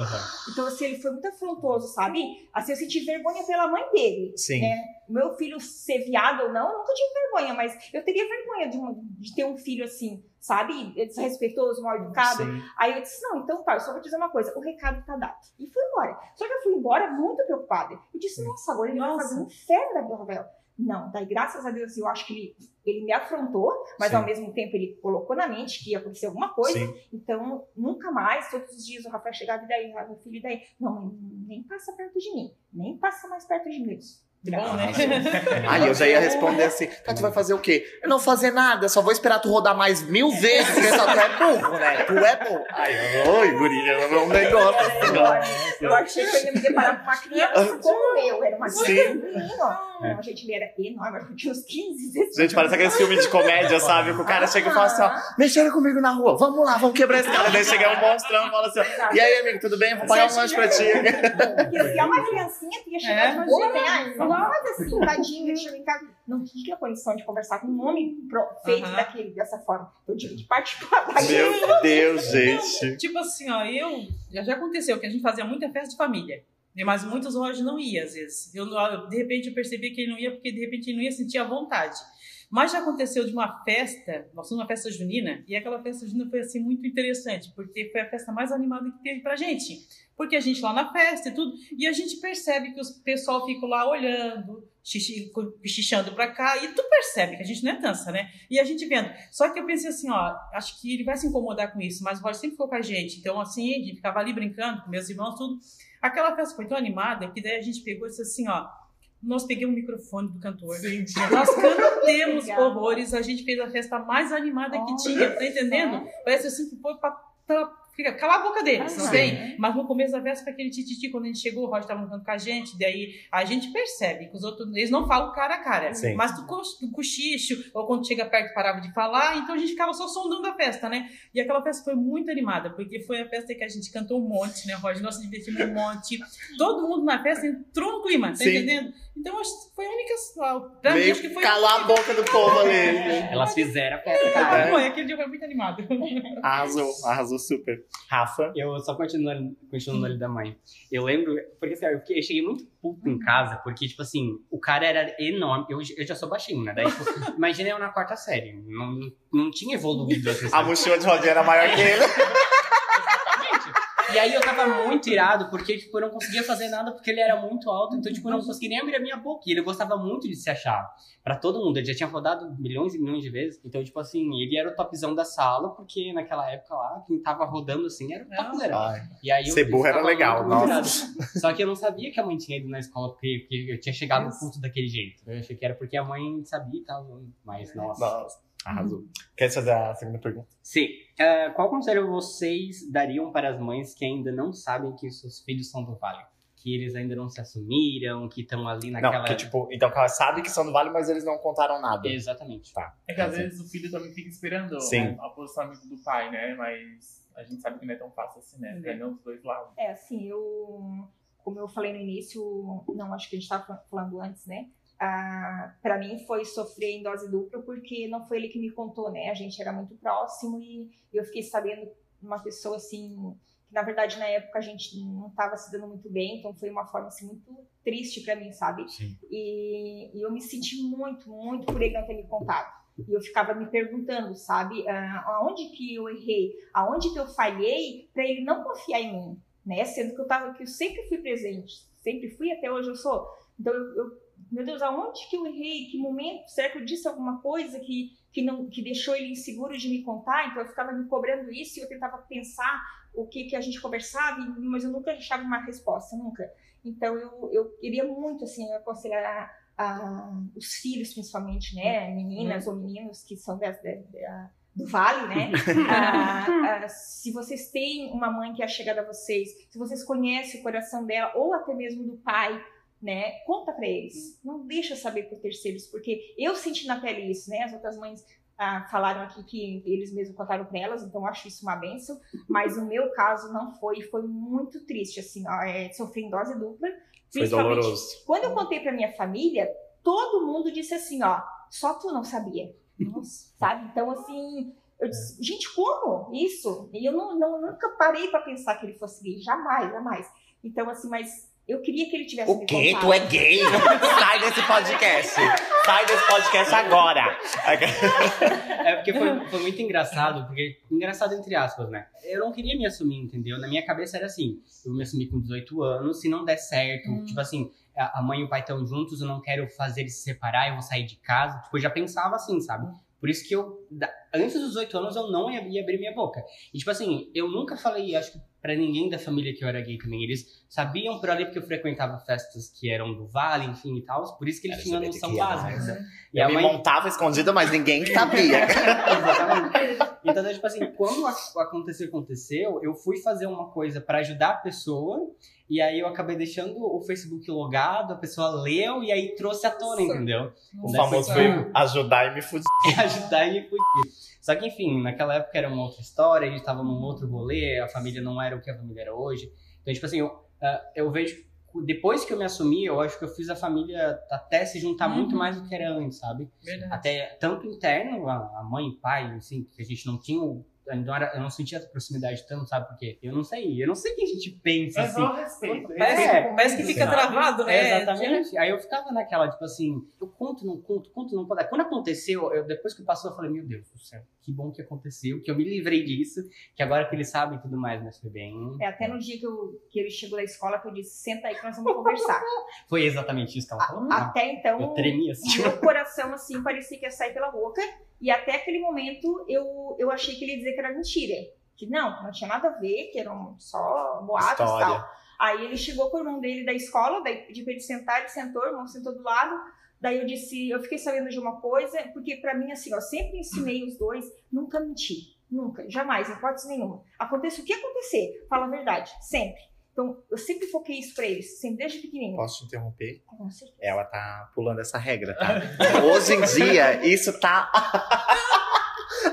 Então, assim, ele foi muito afrontoso, sabe? Assim, eu senti vergonha pela mãe dele. Sim. É, meu filho ser viado ou não, eu nunca tive vergonha, mas eu teria vergonha de, um- de ter um filho assim, sabe? Desrespeitoso, mal educado. Sim. Aí eu disse, não, então tá, eu só vou te dizer uma coisa, o recado tá dado. E fui embora. Só que eu fui embora muito preocupada. Eu disse, nossa, agora ele vai Nossa. fazer um inferno da minha Rafael. Não, daí graças a Deus eu acho que ele, ele me afrontou, mas Sim. ao mesmo tempo ele colocou na mente que ia acontecer alguma coisa. Sim. Então, nunca mais, todos os dias o Rafael chegava e daí, ah, meu filho, e daí, não, nem passa perto de mim, nem passa mais perto de mim. Eu disse, Bom, né? Aí eu já ia responder assim: tá, tu vai fazer o quê? Eu não fazer nada, só vou esperar tu rodar mais mil vezes, porque só tu é burro, né? Tu é burro. Ai, oi, guria, é um negócio assim. Eu achei que eu ia me deparar com uma criança como eu. Era uma criança. Não, a gente era enorme, acho que tinha uns 15, 16. Gente, parece aquele filme de comédia, sabe? Que o cara chega e fala assim: ó, mexeram comigo na rua, vamos lá, vamos quebrar esse cara. Daí chega um monstrão e fala assim: ó, e aí, amigo, tudo bem? Vou pagar um lanche pra ti. Porque se é uma criancinha, tu ia chegar É, de boa, né? Nossa, assim, tadinho, chega em casa. Não tinha condição de conversar com um homem feito daquele, dessa forma. Eu tive que participar da Meu Deus, gente. Tipo assim, ó, eu. Já, já aconteceu que a gente fazia muita festa de família. né, Mas muitos Roger não ia, às vezes. Eu, de repente eu percebi que ele não ia, porque de repente ele não ia sentir a vontade. Mas já aconteceu de uma festa, nós fomos uma festa junina, e aquela festa junina foi assim muito interessante, porque foi a festa mais animada que teve pra gente. Porque a gente lá na festa e tudo, e a gente percebe que o pessoal fica lá olhando, xixi, cochichando pra cá, e tu percebe que a gente não é dança, né? E a gente vendo. Só que eu pensei assim, ó, acho que ele vai se incomodar com isso, mas o Roger sempre ficou com a gente. Então, assim, gente ficava ali brincando com meus irmãos, tudo. Aquela festa foi tão animada que daí a gente pegou e disse assim, ó, nós pegamos o microfone do cantor. Sim, Nós cantemos Legal. horrores, a gente fez a festa mais animada que tinha, tá entendendo? Parece assim que foi pra, pra fica, cala a boca deles, não Ah, tem? Mas no começo da festa foi aquele tititi, quando a gente chegou, o Roger tava cantando com a gente, daí a gente percebe que os outros, eles não falam cara a cara, Sim. mas tu, co- tu cochicho, ou quando chega perto parava de falar, então a gente ficava só sondando a festa, né? E aquela festa foi muito animada, porque foi a festa que a gente cantou um monte, né, Roger? Nós se divertimos um monte. Todo mundo na festa entrou no clima, tá Sim. entendendo? Então acho que foi a única. Pra mim, acho que foi calar a boca do povo ali. Elas fizeram a festa, Ah, cara. foi, aquele dia foi muito animado. Arrasou, arrasou super. Rafa. Eu só continuando, continuando ali da mãe. Eu lembro, porque assim, eu, eu cheguei muito puto em casa, porque, tipo assim, o cara era enorme. Eu, eu já sou baixinho, né? Daí, tipo, imagina eu na quarta série. Não, não tinha evoluído assim. A mochila de Rogério era maior que ele. E aí eu tava muito irado, porque, tipo, eu não conseguia fazer nada porque ele era muito alto, então, tipo, eu não conseguia nem abrir a minha boca. E ele gostava muito de se achar. Pra todo mundo, ele já tinha rodado milhões e milhões de vezes. Então, tipo assim, ele era o topzão da sala, porque naquela época lá, quem tava rodando assim era o topzera. Ai, E aí eu Ser burro era legal, muito nossa. Só que eu não sabia que a mãe tinha ido na escola porque, porque eu tinha chegado puto daquele jeito. Eu achei que era porque a mãe sabia e tal, mas nossa. Nossa, arrasou. Quer fazer a segunda pergunta? Sim. Ah, qual conselho vocês dariam para as mães que ainda não sabem que seus filhos são do Vale? Que eles ainda não se assumiram, que estão ali naquela. Não, que tipo, então que ela sabe que são do Vale, mas eles não contaram nada. Exatamente. Tá. É que às vezes o filho também fica esperando Sim. a, a posicionamento do pai, né? Mas a gente sabe que não é tão fácil assim, né? Ganhar os dois lados. É, assim, eu, como eu falei no início, não acho que a gente estava falando antes, né? Ah, para mim foi sofrer em dose dupla porque não foi ele que me contou, né? A gente era muito próximo e eu fiquei sabendo uma pessoa assim que na verdade na época a gente não estava se dando muito bem, então foi uma forma assim muito triste para mim, sabe? E, e eu me senti muito, muito por ele não ter me contado. E eu ficava me perguntando, sabe, ah, aonde que eu errei, aonde que eu falhei para ele não confiar em mim, né? Sendo que eu tava, que eu sempre fui presente, sempre fui até hoje eu sou. Então eu, eu- meu Deus, aonde que eu errei? Que momento? Será que eu disse alguma coisa que que não que deixou ele inseguro de me contar? Então eu ficava me cobrando isso e eu tentava pensar o que que a gente conversava, mas eu nunca achava uma resposta, nunca. Então eu, eu queria muito assim aconselhar a, os filhos principalmente, né, meninas ou meninos que são das- da- da- do vale, né? Ah, ah, se vocês têm uma mãe que é chegada a vocês, se vocês conhecem o coração dela ou até mesmo do pai, né? Conta pra eles. Não deixa saber por terceiros, porque eu senti na pele isso, né? As outras mães ah, falaram aqui que eles mesmos contaram pra elas, então eu acho isso uma benção. Mas o meu caso não foi, e foi muito triste, assim, ó, é, sofri em dose dupla. Foi principalmente doloroso. Quando eu contei pra minha família, todo mundo disse assim, ó, só tu não sabia. Nossa. Sabe? Então, assim, eu disse, gente, como isso? E eu não, não- nunca parei pra pensar que ele fosse gay, jamais, jamais. Então, assim, mas eu queria que ele tivesse O me quê? contado. Tu é gay? Sai desse podcast. Sai desse podcast agora. É porque foi, foi muito engraçado, porque. Engraçado entre aspas, né? Eu não queria me assumir, entendeu? Na minha cabeça era assim: eu me assumi com 18 anos, se não der certo, Hum. tipo assim, a a mãe e o pai estão juntos, eu não quero fazer eles se separar, eu vou sair de casa. Tipo, eu já pensava assim, sabe? Por isso que eu. Antes dos 18 anos eu não ia, ia abrir minha boca. E, tipo assim, eu nunca falei, acho que pra ninguém da família que eu era gay também. Eles sabiam por ali porque eu frequentava festas que eram do Vale, enfim e tal. Por isso que eles tinham a noção básica. E a Eu me mãe montava escondida, mas ninguém sabia. Exatamente. Então, tipo assim, quando aconteceu, aconteceu, eu fui fazer uma coisa pra ajudar a pessoa, e aí eu acabei deixando o Facebook logado, a pessoa leu, e aí trouxe à tona, entendeu? o famoso foi- ajudar e me fudir. e ajudar e me fugir. Só que, enfim, naquela época era uma outra história, a gente tava num outro rolê, a família não era o que a família era hoje. Então, tipo assim, eu, ah, eu vejo, depois que eu me assumi, eu acho que eu fiz a família até se juntar Uhum. muito mais do que era antes, sabe? Verdade. Até tanto interno, a a mãe e pai, assim, que a gente não tinha. o- não era, eu não sentia essa proximidade tanto, sabe? Porque eu não sei, eu não sei o que a gente pensa, É assim. só respeito. Parece, É, parece que fica travado, né? É, exatamente. Aí eu ficava naquela, tipo assim, eu conto, não conto, conto, não conto. Quando aconteceu, eu, depois que passou, eu falei, meu Deus do céu, que bom que aconteceu, que eu me livrei disso, que agora que eles sabem tudo mais, mas foi bem. É, até no dia que, eu, que ele chegou da escola, que eu disse, senta aí que nós vamos conversar. Foi exatamente isso que ela falou. até então, Eu tremia assim. o meu coração, assim, parecia que ia sair pela boca. E até aquele momento, eu, eu achei que ele ia dizer que era mentira. Que não, não tinha nada a ver, que eram só boatos e tal. Aí ele chegou com o irmão dele da escola, daí pedi pra ele sentar, ele sentou, o irmão sentou do lado. Daí eu disse, eu fiquei sabendo de uma coisa, porque pra mim, assim, eu sempre ensinei os dois, nunca mentir. Nunca, jamais, em hipótese nenhuma. Aconteça o que acontecer, fala a verdade, sempre. Então, eu sempre foquei isso pra eles, sempre desde pequenininho. Posso te interromper? Com certeza. Ela tá pulando essa regra, tá? Hoje em dia, isso tá.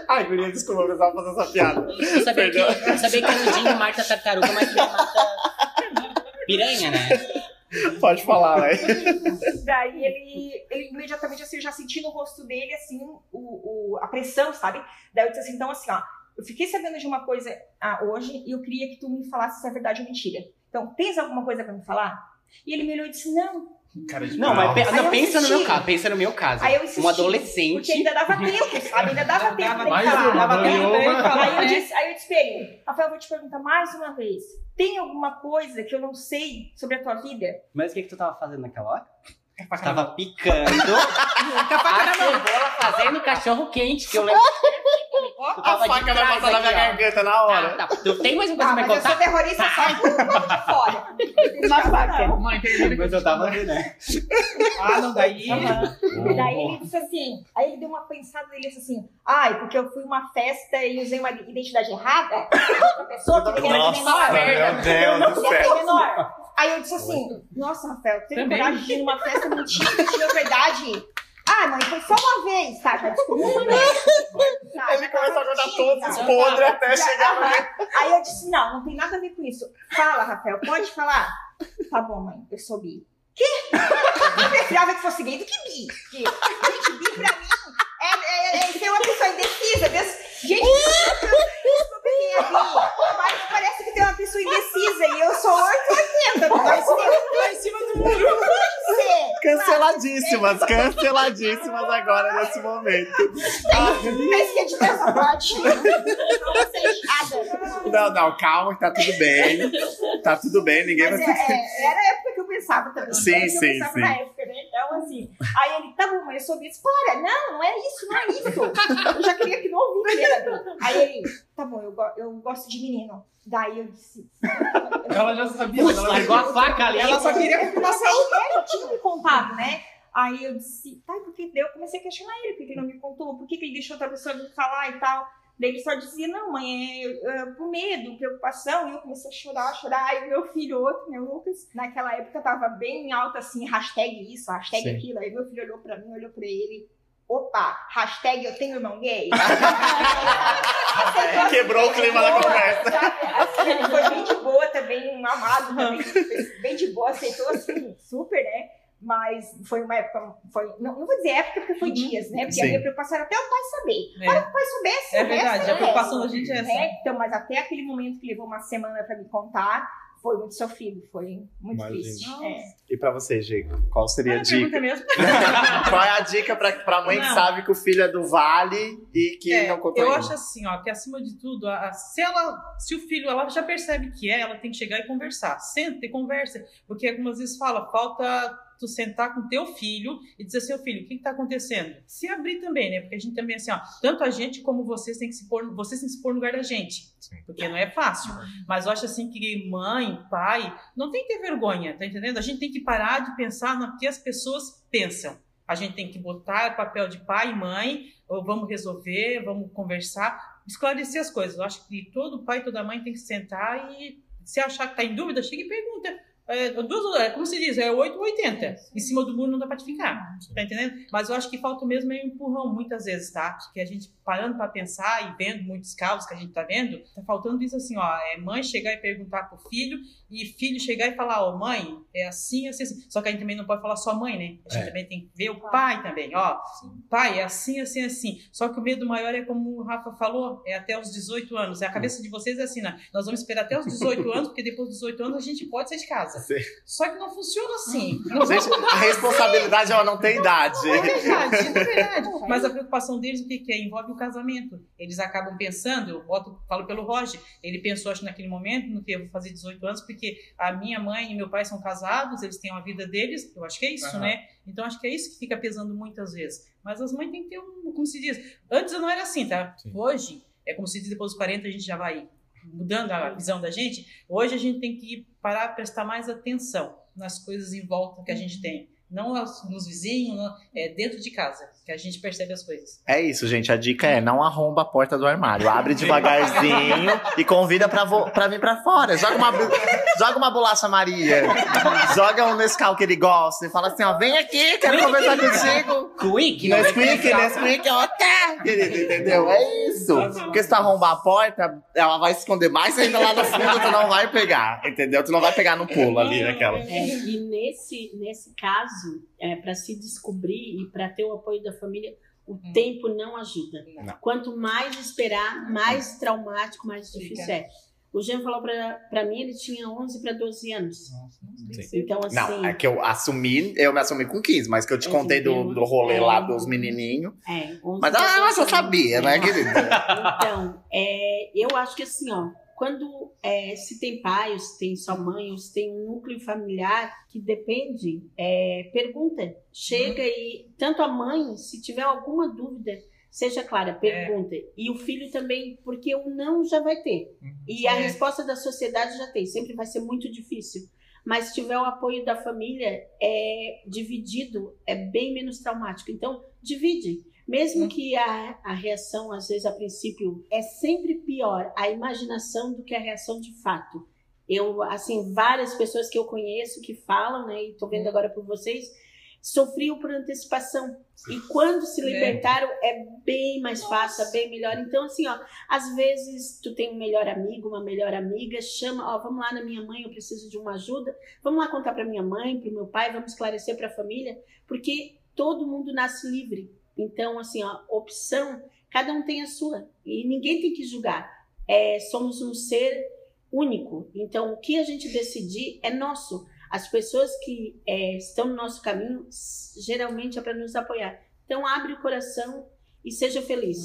Ai, guria, desculpa, eu precisava fazer essa piada. Eu sabia, que, eu sabia que canudinho Marta tartaruga, mas não Marta piranha, né? Pode falar, né? Daí ele, ele imediatamente assim, eu já senti no rosto dele assim o, o- a pressão, sabe? Daí eu disse assim, então assim, ó, eu fiquei sabendo de uma coisa ah, hoje e eu queria que tu me falasse se é verdade ou mentira. Então, tens alguma coisa pra me falar? E ele me olhou e disse, não. Cara de Não, mas pe- não, pensa no meu caso, pensa no meu caso. Aí eu insisti. um adolescente. Porque ainda dava tempo, sabe? Ainda dava tempo pra ele mais falar. uma, Dava tempo Aí eu, disse, aí eu disse pra ele, Rafael, eu vou te perguntar mais uma vez. Tem alguma coisa que eu não sei sobre a tua vida? Mas o que, que tu tava fazendo naquela hora? Faca Tava picando a cebola fazendo cachorro quente, que eu lembro. Tu A faca vai passar na minha garganta na hora. Tá, tá. Tu tem mais uma coisa Ah, pra me eu sou contar? terrorista só por fora. Uma faca. Mãe, tem Mas eu tava ali, né? Ah, não, daí. Daí ele disse assim, aí ele deu uma pensada e ele disse assim, ai, porque eu fui uma festa e usei uma identidade errada, outra pessoa que nem era de menor. meu Deus do céu. menor. Aí eu disse assim, nossa, Rafael, tu teve Também. coragem de ir numa festa mentira que tinha verdade? Ah, mãe, foi só uma vez, tá? Já descobri uma vez. Tá, Ele começou a mentira, todos tá? os podres até Já- chegar no. aham. Aí eu disse, não, não tem nada a ver com isso. Fala, Rafael, pode falar? Tá bom, mãe, eu sou bi. Que? Eu preferava que fosse gay do que bi. Que, gente, bi pra mim é, é, é ser uma pessoa indecisa. Desse, gente, desculpa quem é mas parece que tem uma pessoa indecisa e eu sou 880. Não. Lá em cima do muro. Pode ser. Canceladíssimas, canceladíssimas agora nesse momento. Que é de dessa parte. Não. Não, calma, que tá tudo bem. Tá tudo bem, ninguém vai é, é, era a época que eu pensava também. Sim, eu sim, sim. na época, né? Então, assim. Aí ele, tá bom, mas eu sou isso. Para, não, não é isso, não é isso. Eu já queria que não ouvisse Aí ele, tá bom, eu, go- eu gosto de menino. Daí eu disse. Ela já sabia. ela Largou a faca ali. Ela só queria confirmação. Já tinha me contado, né? Aí eu disse, tá, porque daí eu comecei a questionar ele, porque ele não me contou, por que, que ele deixou outra pessoa me falar e tal. Daí ele só dizia, não, mãe, é, é por medo, preocupação, e eu comecei a chorar, chorar, e o meu filho, outro, né, o Lucas, naquela época tava bem alta, assim, hashtag isso, hashtag Sim. aquilo, aí meu filho olhou pra mim, olhou pra ele, opa, hashtag eu tenho irmão gay. Quebrou o clima da conversa. Assim, ele foi bem de boa também, um amado também, bem de boa, aceitou assim, super, né? Mas foi uma época, foi, não, não vou dizer época porque foi dias, né? Porque a Sim. minha preocupação era até o pai saber. É. Para que o pai soubesse, É resto verdade, a era preocupação da gente é essa. né? Então, mas até aquele momento que levou uma semana pra me contar, foi muito sofrido, foi muito Imagino. difícil. É. E pra você, Gico, qual seria a Olha a dica? mesmo. Qual é a dica pra, pra mãe que Não. sabe que o filho é do Vale e que É, não contou eu ainda? acho assim, ó, que acima de tudo, a- a- se ela, se o filho, ela já percebe que é, ela tem que chegar e conversar. Senta e conversa, porque algumas vezes fala, falta tu sentar com teu filho e dizer, seu filho, o que está acontecendo? Se abrir também, né? Porque a gente também, assim, ó, tanto a gente como vocês têm que se pôr, vocês têm que se pôr no lugar da gente. Sim. Porque não é fácil. Mas eu acho assim que mãe, pai, não tem que ter vergonha, tá entendendo? A gente tem que parar de pensar no que as pessoas pensam. A gente tem que botar papel de pai e mãe, ou vamos resolver, vamos conversar, esclarecer as coisas. Eu acho que todo pai, toda mãe tem que sentar e se achar que está em dúvida, chega e pergunta. É, duas, é, como se diz, é 8 ou 80. Em cima do muro não dá pra te ficar. Tá entendendo? Mas eu acho que falta mesmo é um empurrão, muitas vezes, tá? Que a gente parando pra pensar e vendo muitos casos que a gente tá vendo, tá faltando isso assim, ó. É mãe chegar e perguntar pro filho, e filho chegar e falar, ó, mãe, é assim, assim, assim. Só que a gente também não pode falar só mãe, né? A gente É. também tem que ver o pai também, ó. Pai, é assim, assim, assim. Só que o medo maior é como o Rafa falou, é até os 18 anos. A cabeça de vocês é assim, né? Nós vamos esperar até os 18 anos, porque depois dos 18 anos a gente pode sair de casa. Sim. Só que não funciona assim. Não Gente, a responsabilidade ela não tem idade. é verdade, é verdade. Mas a preocupação deles, o que, que é? Envolve o casamento. Eles acabam pensando, eu boto, falo pelo Roger, ele pensou, acho, naquele momento, no que eu vou fazer 18 anos, porque a minha mãe e meu pai são casados, eles têm uma vida deles, eu acho que é isso, Aham. né? Então acho que é isso que fica pesando muitas vezes. Mas as mães têm que ter um, como se diz, antes não era assim, tá? Sim. Hoje, é como se diz, depois dos 40 a gente já vai mudando a visão da gente. Hoje a gente tem que parar prestar mais atenção nas coisas em volta que a gente tem. Não nos vizinhos, não- é dentro de casa que a gente percebe as coisas. É isso, gente. A dica é não arromba a porta do armário. Abre devagarzinho e convida pra, vo- pra vir pra fora. Joga uma, bu- joga uma bolacha Maria. Joga um Nescau que ele gosta e fala assim, ó, vem aqui, quero conversar contigo. Quick, não é Nesquik, Nesquik, ó, tá, querido, entendeu? É isso. Porque se tu arrombar a porta, ela vai se esconder mais ainda lá no fundo, tu não vai pegar, entendeu? Tu não vai pegar no pulo ali, naquela. É, e nesse, nesse caso, é, para se descobrir e para ter o apoio da família, o tempo não ajuda. Não. Quanto mais esperar, mais traumático, mais difícil é. O Jean falou para mim, ele tinha 11 para 12 anos. Então, assim. Não, é que eu assumi, eu me assumi com 15, mas que eu te Eu contei do, do rolê lá É. dos menininhos. É, 11 Mas ah, 12 já anos. sabia, né, querida? Então, é, eu acho que assim, ó, quando é, se tem pai, se tem só mãe, ou se tem um núcleo familiar que depende, é, pergunta. Chega e tanto a mãe, se tiver alguma dúvida, seja clara, pergunta. E o filho também, porque o não já vai ter. E a É. resposta da sociedade já tem, sempre vai ser muito difícil. Mas se tiver o apoio da família, é dividido, é bem menos traumático. Então, divide. Mesmo Hum. que a, a reação, às vezes, a princípio, é sempre pior a imaginação do que a reação de fato. Eu, assim, várias pessoas que eu conheço que falam, né, e tô Hum. vendo agora por vocês, sofriam por antecipação. E quando se libertaram, é bem mais fácil, é bem melhor. Então, assim, ó, às vezes tu tem um melhor amigo, uma melhor amiga, chama, ó, vamos lá na minha mãe, eu preciso de uma ajuda. Vamos lá contar para minha mãe, para o meu pai, vamos esclarecer para a família, porque todo mundo nasce livre. Então, assim, ó, opção, cada um tem a sua e ninguém tem que julgar. É, somos um ser único. Então, o que a gente decidir é nosso. As pessoas que é, estão no nosso caminho geralmente é para nos apoiar. Então, abre o coração e seja feliz.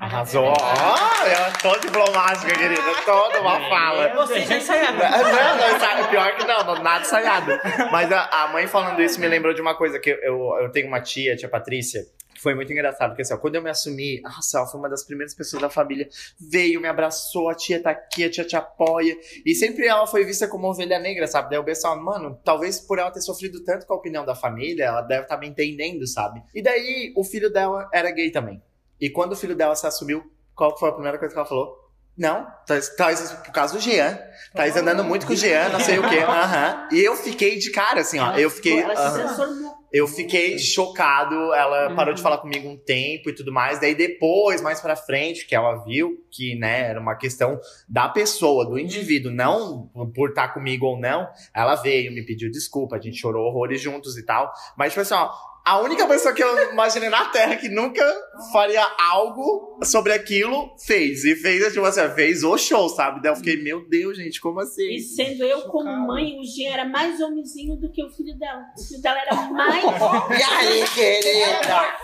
Arrasou. Ó, eu tô diplomática, querida. Toda uma fala. Você já ensaiaram. Não, não, ensaio- pior que não, não, nada ensaiado. Mas a, a mãe falando isso me lembrou de uma coisa, que eu, eu, tenho uma tia, tia Patrícia, foi muito engraçado, porque assim, ó, quando eu me assumi, nossa, ela foi uma das primeiras pessoas da família, veio, me abraçou, a tia tá aqui, a tia te apoia, e sempre ela foi vista como ovelha negra, sabe? Daí eu pensava, mano, talvez por ela ter sofrido tanto com a opinião da família, ela deve estar me entendendo, sabe? E daí o filho dela era gay também. E quando o filho dela se assumiu, qual foi a primeira coisa que ela falou? Não, tá, tá, por causa do Jean. Tá andando muito com o Jean, não sei o quê. Aham. E eu fiquei de cara, assim, ó. Eu fiquei. Ela se aham. transformou. Eu fiquei chocado, ela Uhum. parou de falar comigo um tempo e tudo mais. Daí depois, mais pra frente, que ela viu que, né, era uma questão da pessoa, do indivíduo, não por estar comigo ou não, ela veio, me pediu desculpa, a gente chorou horrores juntos e tal. Mas, tipo assim, ó, a única pessoa que eu imaginei na Terra que nunca faria algo sobre aquilo, fez. E fez, tipo assim, fez o show, sabe? Daí eu fiquei, meu Deus, gente, como assim? E sendo eu como Chocado. mãe, o Jean era mais homenzinho do que o filho dela. O filho dela era mais. E aí, querida?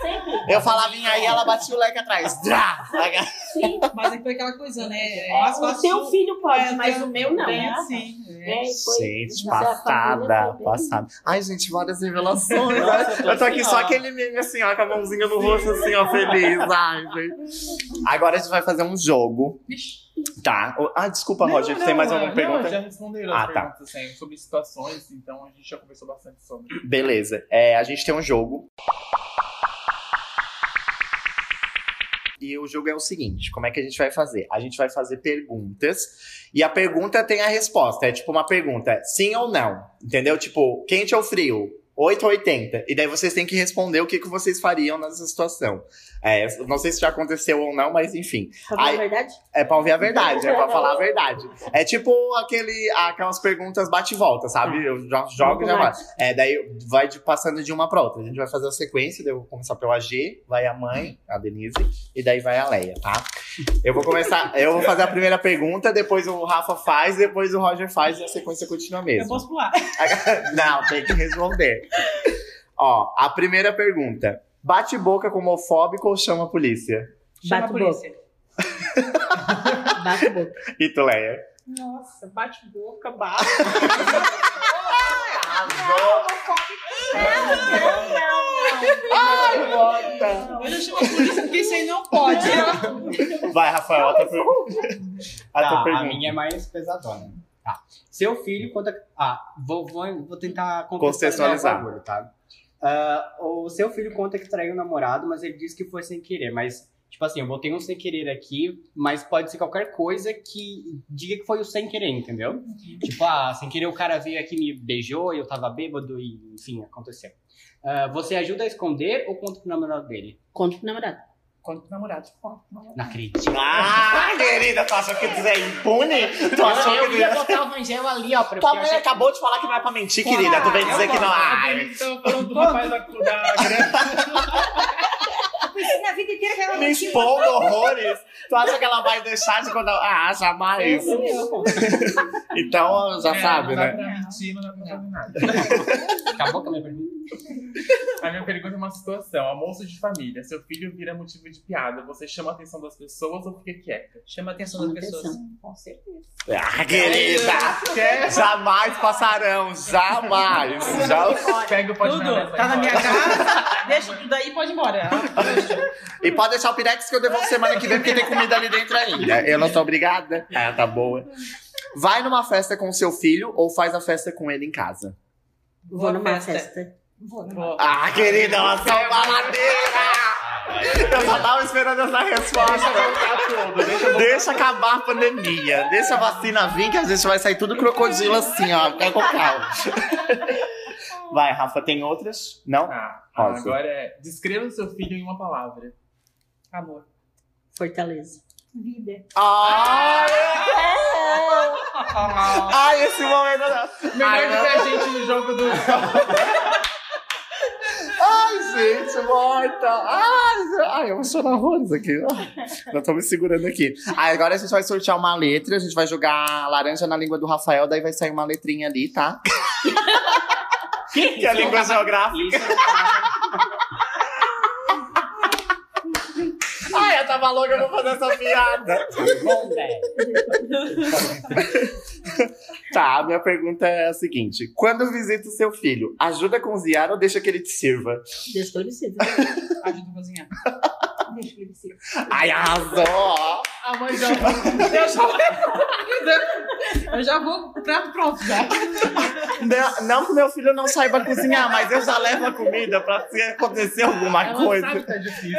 Eu falava em aí, ela batia o leque atrás. Drá! Sim. Mas foi aquela coisa, né? É É, mais o seu filho pode, É, mas teu- o meu não. Bem né? assim. é. É, foi- Gente, mas passada, passada. Ai, gente, várias revelações. Nossa, né? eu tô eu tô aqui assim, só ó. aquele meme assim, ó, com a mãozinha no rosto, assim, ó, feliz. Ai, gente. Agora a gente vai fazer um jogo. Tá. Ah, desculpa, Roger, Não, tem mais não, alguma não, pergunta? já responderam Ah, as tá. perguntas assim, sobre situações, então a gente já conversou bastante sobre. Beleza. É, a gente tem um jogo. E o jogo é o seguinte: como é que a gente vai fazer? A gente vai fazer perguntas e a pergunta tem a resposta. É tipo uma pergunta, sim ou não. Entendeu? Tipo, quente ou frio? 8 ou 80. E daí vocês têm que responder o que, que vocês fariam nessa situação. É, não sei se já aconteceu ou não, mas enfim. Pra falar Ai, a verdade? É pra ouvir a verdade, é pra falar a verdade. É tipo aquele, aquelas perguntas bate e volta, sabe? Eu jo- jogo e já vai. É, daí vai de- passando de uma pra outra. A gente vai fazer a sequência, daí eu vou começar pelo AG, vai a mãe, a Denise, e daí vai a Leia, tá? Eu vou começar, eu vou fazer a primeira pergunta, depois o Rafa faz, depois o Roger faz e a sequência continua Eu mesmo. posso pular. Não, tem que responder. Ó, a primeira pergunta. Bate boca com homofóbico ou chama a polícia? Chama a Bato polícia. Bate boca. E tu, Leia? Nossa, bate boca, bate. Ai, bota! Eu já chamo a polícia porque isso aí não pode. Vai, Rafael, a tua pergunta. A tua Tá, a pergunta. minha é mais pesadona. Tá. Seu filho conta. Ah, vou, vou, vou tentar contextualizar Contextualizar. o bagulho, tá? Ah, o seu filho conta que traiu o namorado, mas ele disse que foi sem querer. Mas, tipo assim, eu botei um sem querer aqui, mas pode ser qualquer coisa que diga que foi o sem querer, entendeu? Tipo, ah, sem querer o cara veio aqui me beijou e eu tava bêbado e, enfim, aconteceu. Ah, você ajuda a esconder ou conta pro namorado dele? Conta pro namorado. Quanto namorado? Não acredito. Ah, querida, tu achou que tu é impune? Tu achou eu que tu ia botar o Rangel ali, ó. Pra Tua mãe acabou de falar que não é pra mentir, querida. Tu vem dizer que não. Ai, Então, falando do rapaz da, da grande. Na vida inteira que ela me expondo horrores. Tu acha que ela vai deixar de quando. Ah, jamais. Então, já É, sabe, não dá né? pra mentir, não dá pra fazer nada. Acabou com a minha pergunta. A minha pergunta é uma situação. Almoço de família. Seu filho vira motivo de piada. Você chama a atenção das pessoas ou fica quieta? Chama a atenção das pessoas. Com certeza. Ah, querida. Jamais passarão. Jamais. Já... Pega o pode Tudo, tá na minha casa, deixa tudo aí e pode ir embora. E pode deixar o Pirex que eu devolvo semana que vem, porque tem comida ali dentro ainda. Eu não sou obrigada. Ah, tá boa. Vai numa festa com seu filho ou faz a festa com ele em casa? Vou Boa numa festa. festa. Vou, né? Vou. Ah, querida, ela só baladeira! Eu só tava esperando essa resposta. Deixa acabar a pandemia. Deixa a vacina vir, que a gente vai sair tudo crocodilo assim, ó. Fica com calma. Vai, Rafa, tem outras? Não? Tá. Rosa. Agora é. Descreva o seu filho em uma palavra. Amor. Fortaleza. Vida. Ai, ai esse momento. Melhor do que a gente no jogo do. Ai, gente, morta! Ai, ai, eu vou chorar horrores aqui. Não tô me segurando aqui. Aí agora a gente vai sortear uma letra, a gente vai jogar laranja na língua do Rafael, daí vai sair uma letrinha ali, tá? que é a língua geográfica. Isso é Ai, eu tava louca, eu vou fazer essa piada. bom, velho. Tá, a minha pergunta é a seguinte: quando visita o seu filho, ajuda a cozinhar ou deixa que ele te sirva? Deus que eu preciso. Ajuda a cozinhar. Deixa ele ser. Ai, arrasou! A mãe já. Eu já, eu já vou prato pronto já. Não, não que meu filho não saiba cozinhar, mas eu já levo a comida pra se acontecer alguma Ela coisa. sabe que é difícil.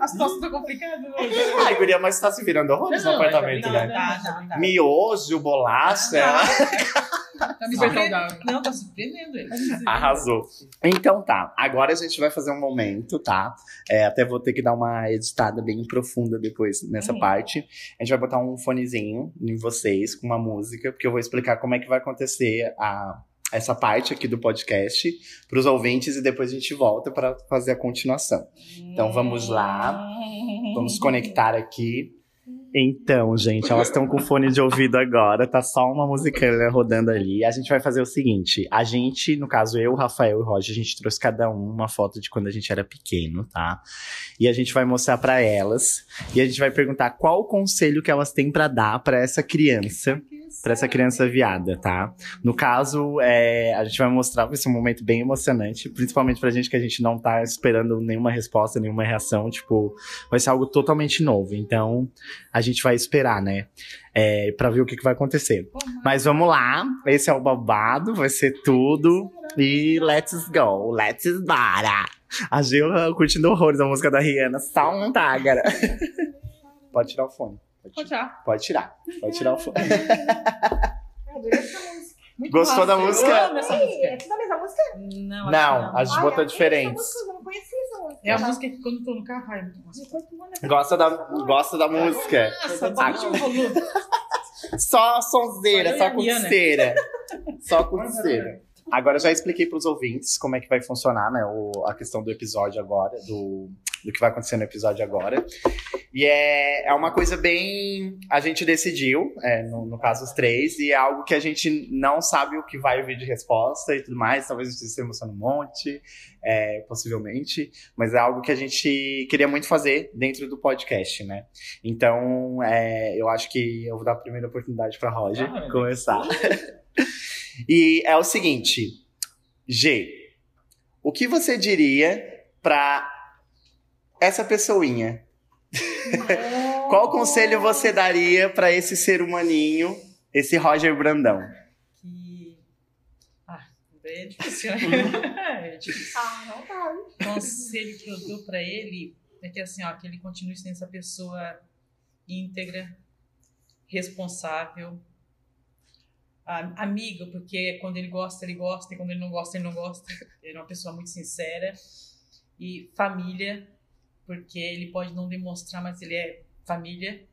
A situação tá complicada hoje. Ai, guria, mas tá se virando horrores no Não, apartamento, não, né? Tá, tá, tá. Miojo, bolacha. Tá me Super surpreendendo. saudável. Não, tá surpreendendo ele. Arrasou. Então tá, agora a gente vai fazer um momento, tá? É, até vou ter que dar uma editada bem profunda depois nessa parte. A gente vai botar um fonezinho em vocês com uma música, porque eu vou explicar como é que vai acontecer a, essa parte aqui do podcast pros ouvintes e depois a gente volta para fazer a continuação. Então vamos lá, vamos conectar aqui. Então, gente, elas estão com fone de ouvido agora, tá só uma musiquinha rodando ali. A gente vai fazer o seguinte: a gente, no caso eu, Rafael e Roger, a gente trouxe cada um uma foto de quando a gente era pequeno, tá? E a gente vai mostrar pra elas e a gente vai perguntar qual o conselho que elas têm pra dar pra essa criança, pra essa criança viada, tá? No caso, é, a gente vai mostrar, ser um momento bem emocionante, principalmente pra gente que a gente não tá esperando nenhuma resposta, nenhuma reação, tipo, vai ser algo totalmente novo. Então, a gente vai esperar, né? É, pra ver o que, que vai acontecer. Mas vamos lá, esse é o babado, vai ser tudo. E let's go, let's bora. A Gil curtindo horrores a música da Rihanna, só um tágara. Pode tirar o fone. Pode Pode tirar. Pode tirar. Pode tirar o fone. Muito Gostou da música? Eu amo essa música. é tudo a mesma música? Não, Não, que a gente Ai, botou música, Eu não conhecia essa música. É a música que quando eu tô no carro, é muito massa. Gosta da, gosta da música? Nossa, Ah, baixa o volume. Só sonzeira, Olha só curticeira. Só curticeira. Agora eu já expliquei para os ouvintes como é que vai funcionar, né? O, a questão do episódio agora, do, do que vai acontecer no episódio agora. E é, é uma coisa bem. A gente decidiu, é, no, no caso os três, e é algo que a gente não sabe o que vai vir de resposta e tudo mais. Talvez a gente se emocione um monte, é, possivelmente. Mas é algo que a gente queria muito fazer dentro do podcast, né? Então, é, eu acho que eu vou dar a primeira oportunidade para Roger Ah, começar. e é o seguinte, G, o que você diria para essa pessoinha? Qual conselho você daria para esse ser humaninho, esse Roger Brandão? Que. Ah, é difícil, né? É difícil. Ah, não tá. O conselho que eu dou pra ele é que assim, ó, que ele continue sendo essa pessoa íntegra, responsável, amiga, porque quando ele gosta, ele gosta, e quando ele não gosta, ele não gosta. Ele é uma pessoa muito sincera. E família, porque ele pode não demonstrar, mas ele é família.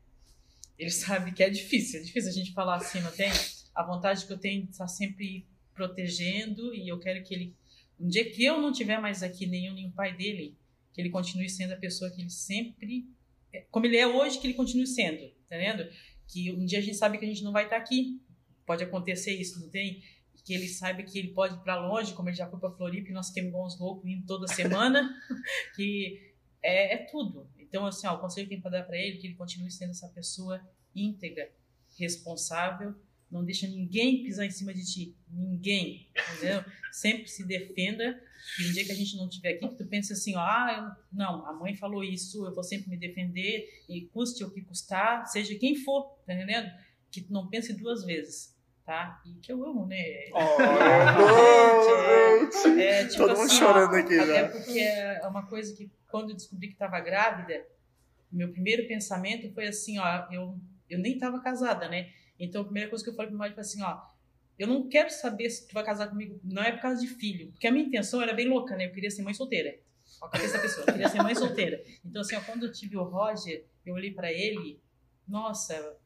Ele sabe que é difícil, é difícil a gente falar assim, não tem? A vontade que eu tenho de estar sempre protegendo e eu quero que ele um dia que eu não tiver mais aqui, nem eu nem o pai dele, que ele continue sendo a pessoa que ele sempre. é, Como ele é hoje, que ele continue sendo, tá entendendo? Que um dia a gente sabe que a gente não vai estar aqui. Pode acontecer isso, não tem? Que ele saiba que ele pode ir para longe, como ele já foi para Floripa e nós uns loucos indo toda semana. que é, é tudo. Então, assim, ó, o conselho que tem para dar para ele é que ele continue sendo essa pessoa íntegra, responsável, não deixa ninguém pisar em cima de ti. Ninguém, entendeu? Sempre se defenda. E um dia que a gente não estiver aqui, que tu pensa assim, ó, ah, eu- não, a mãe falou isso, eu vou sempre me defender, e custe o que custar, seja quem for, tá entendendo? Que tu não pense duas vezes, tá? E que eu amo, né? gente. É, tipo Todo mundo assim, chorando ó, aqui Até já. porque é uma coisa que, quando eu descobri que estava grávida, meu primeiro pensamento foi assim, ó, eu, eu nem estava casada, né? Então a primeira coisa que eu falei pro meu marido foi assim, ó, eu não quero saber se tu vai casar comigo, não é por causa de filho, porque a minha intenção era bem louca, né? Eu queria ser mãe solteira. Ó, a cabeça da pessoa, eu queria ser mãe solteira. Então assim, ó, quando eu tive o Roger, eu olhei para ele, nossa,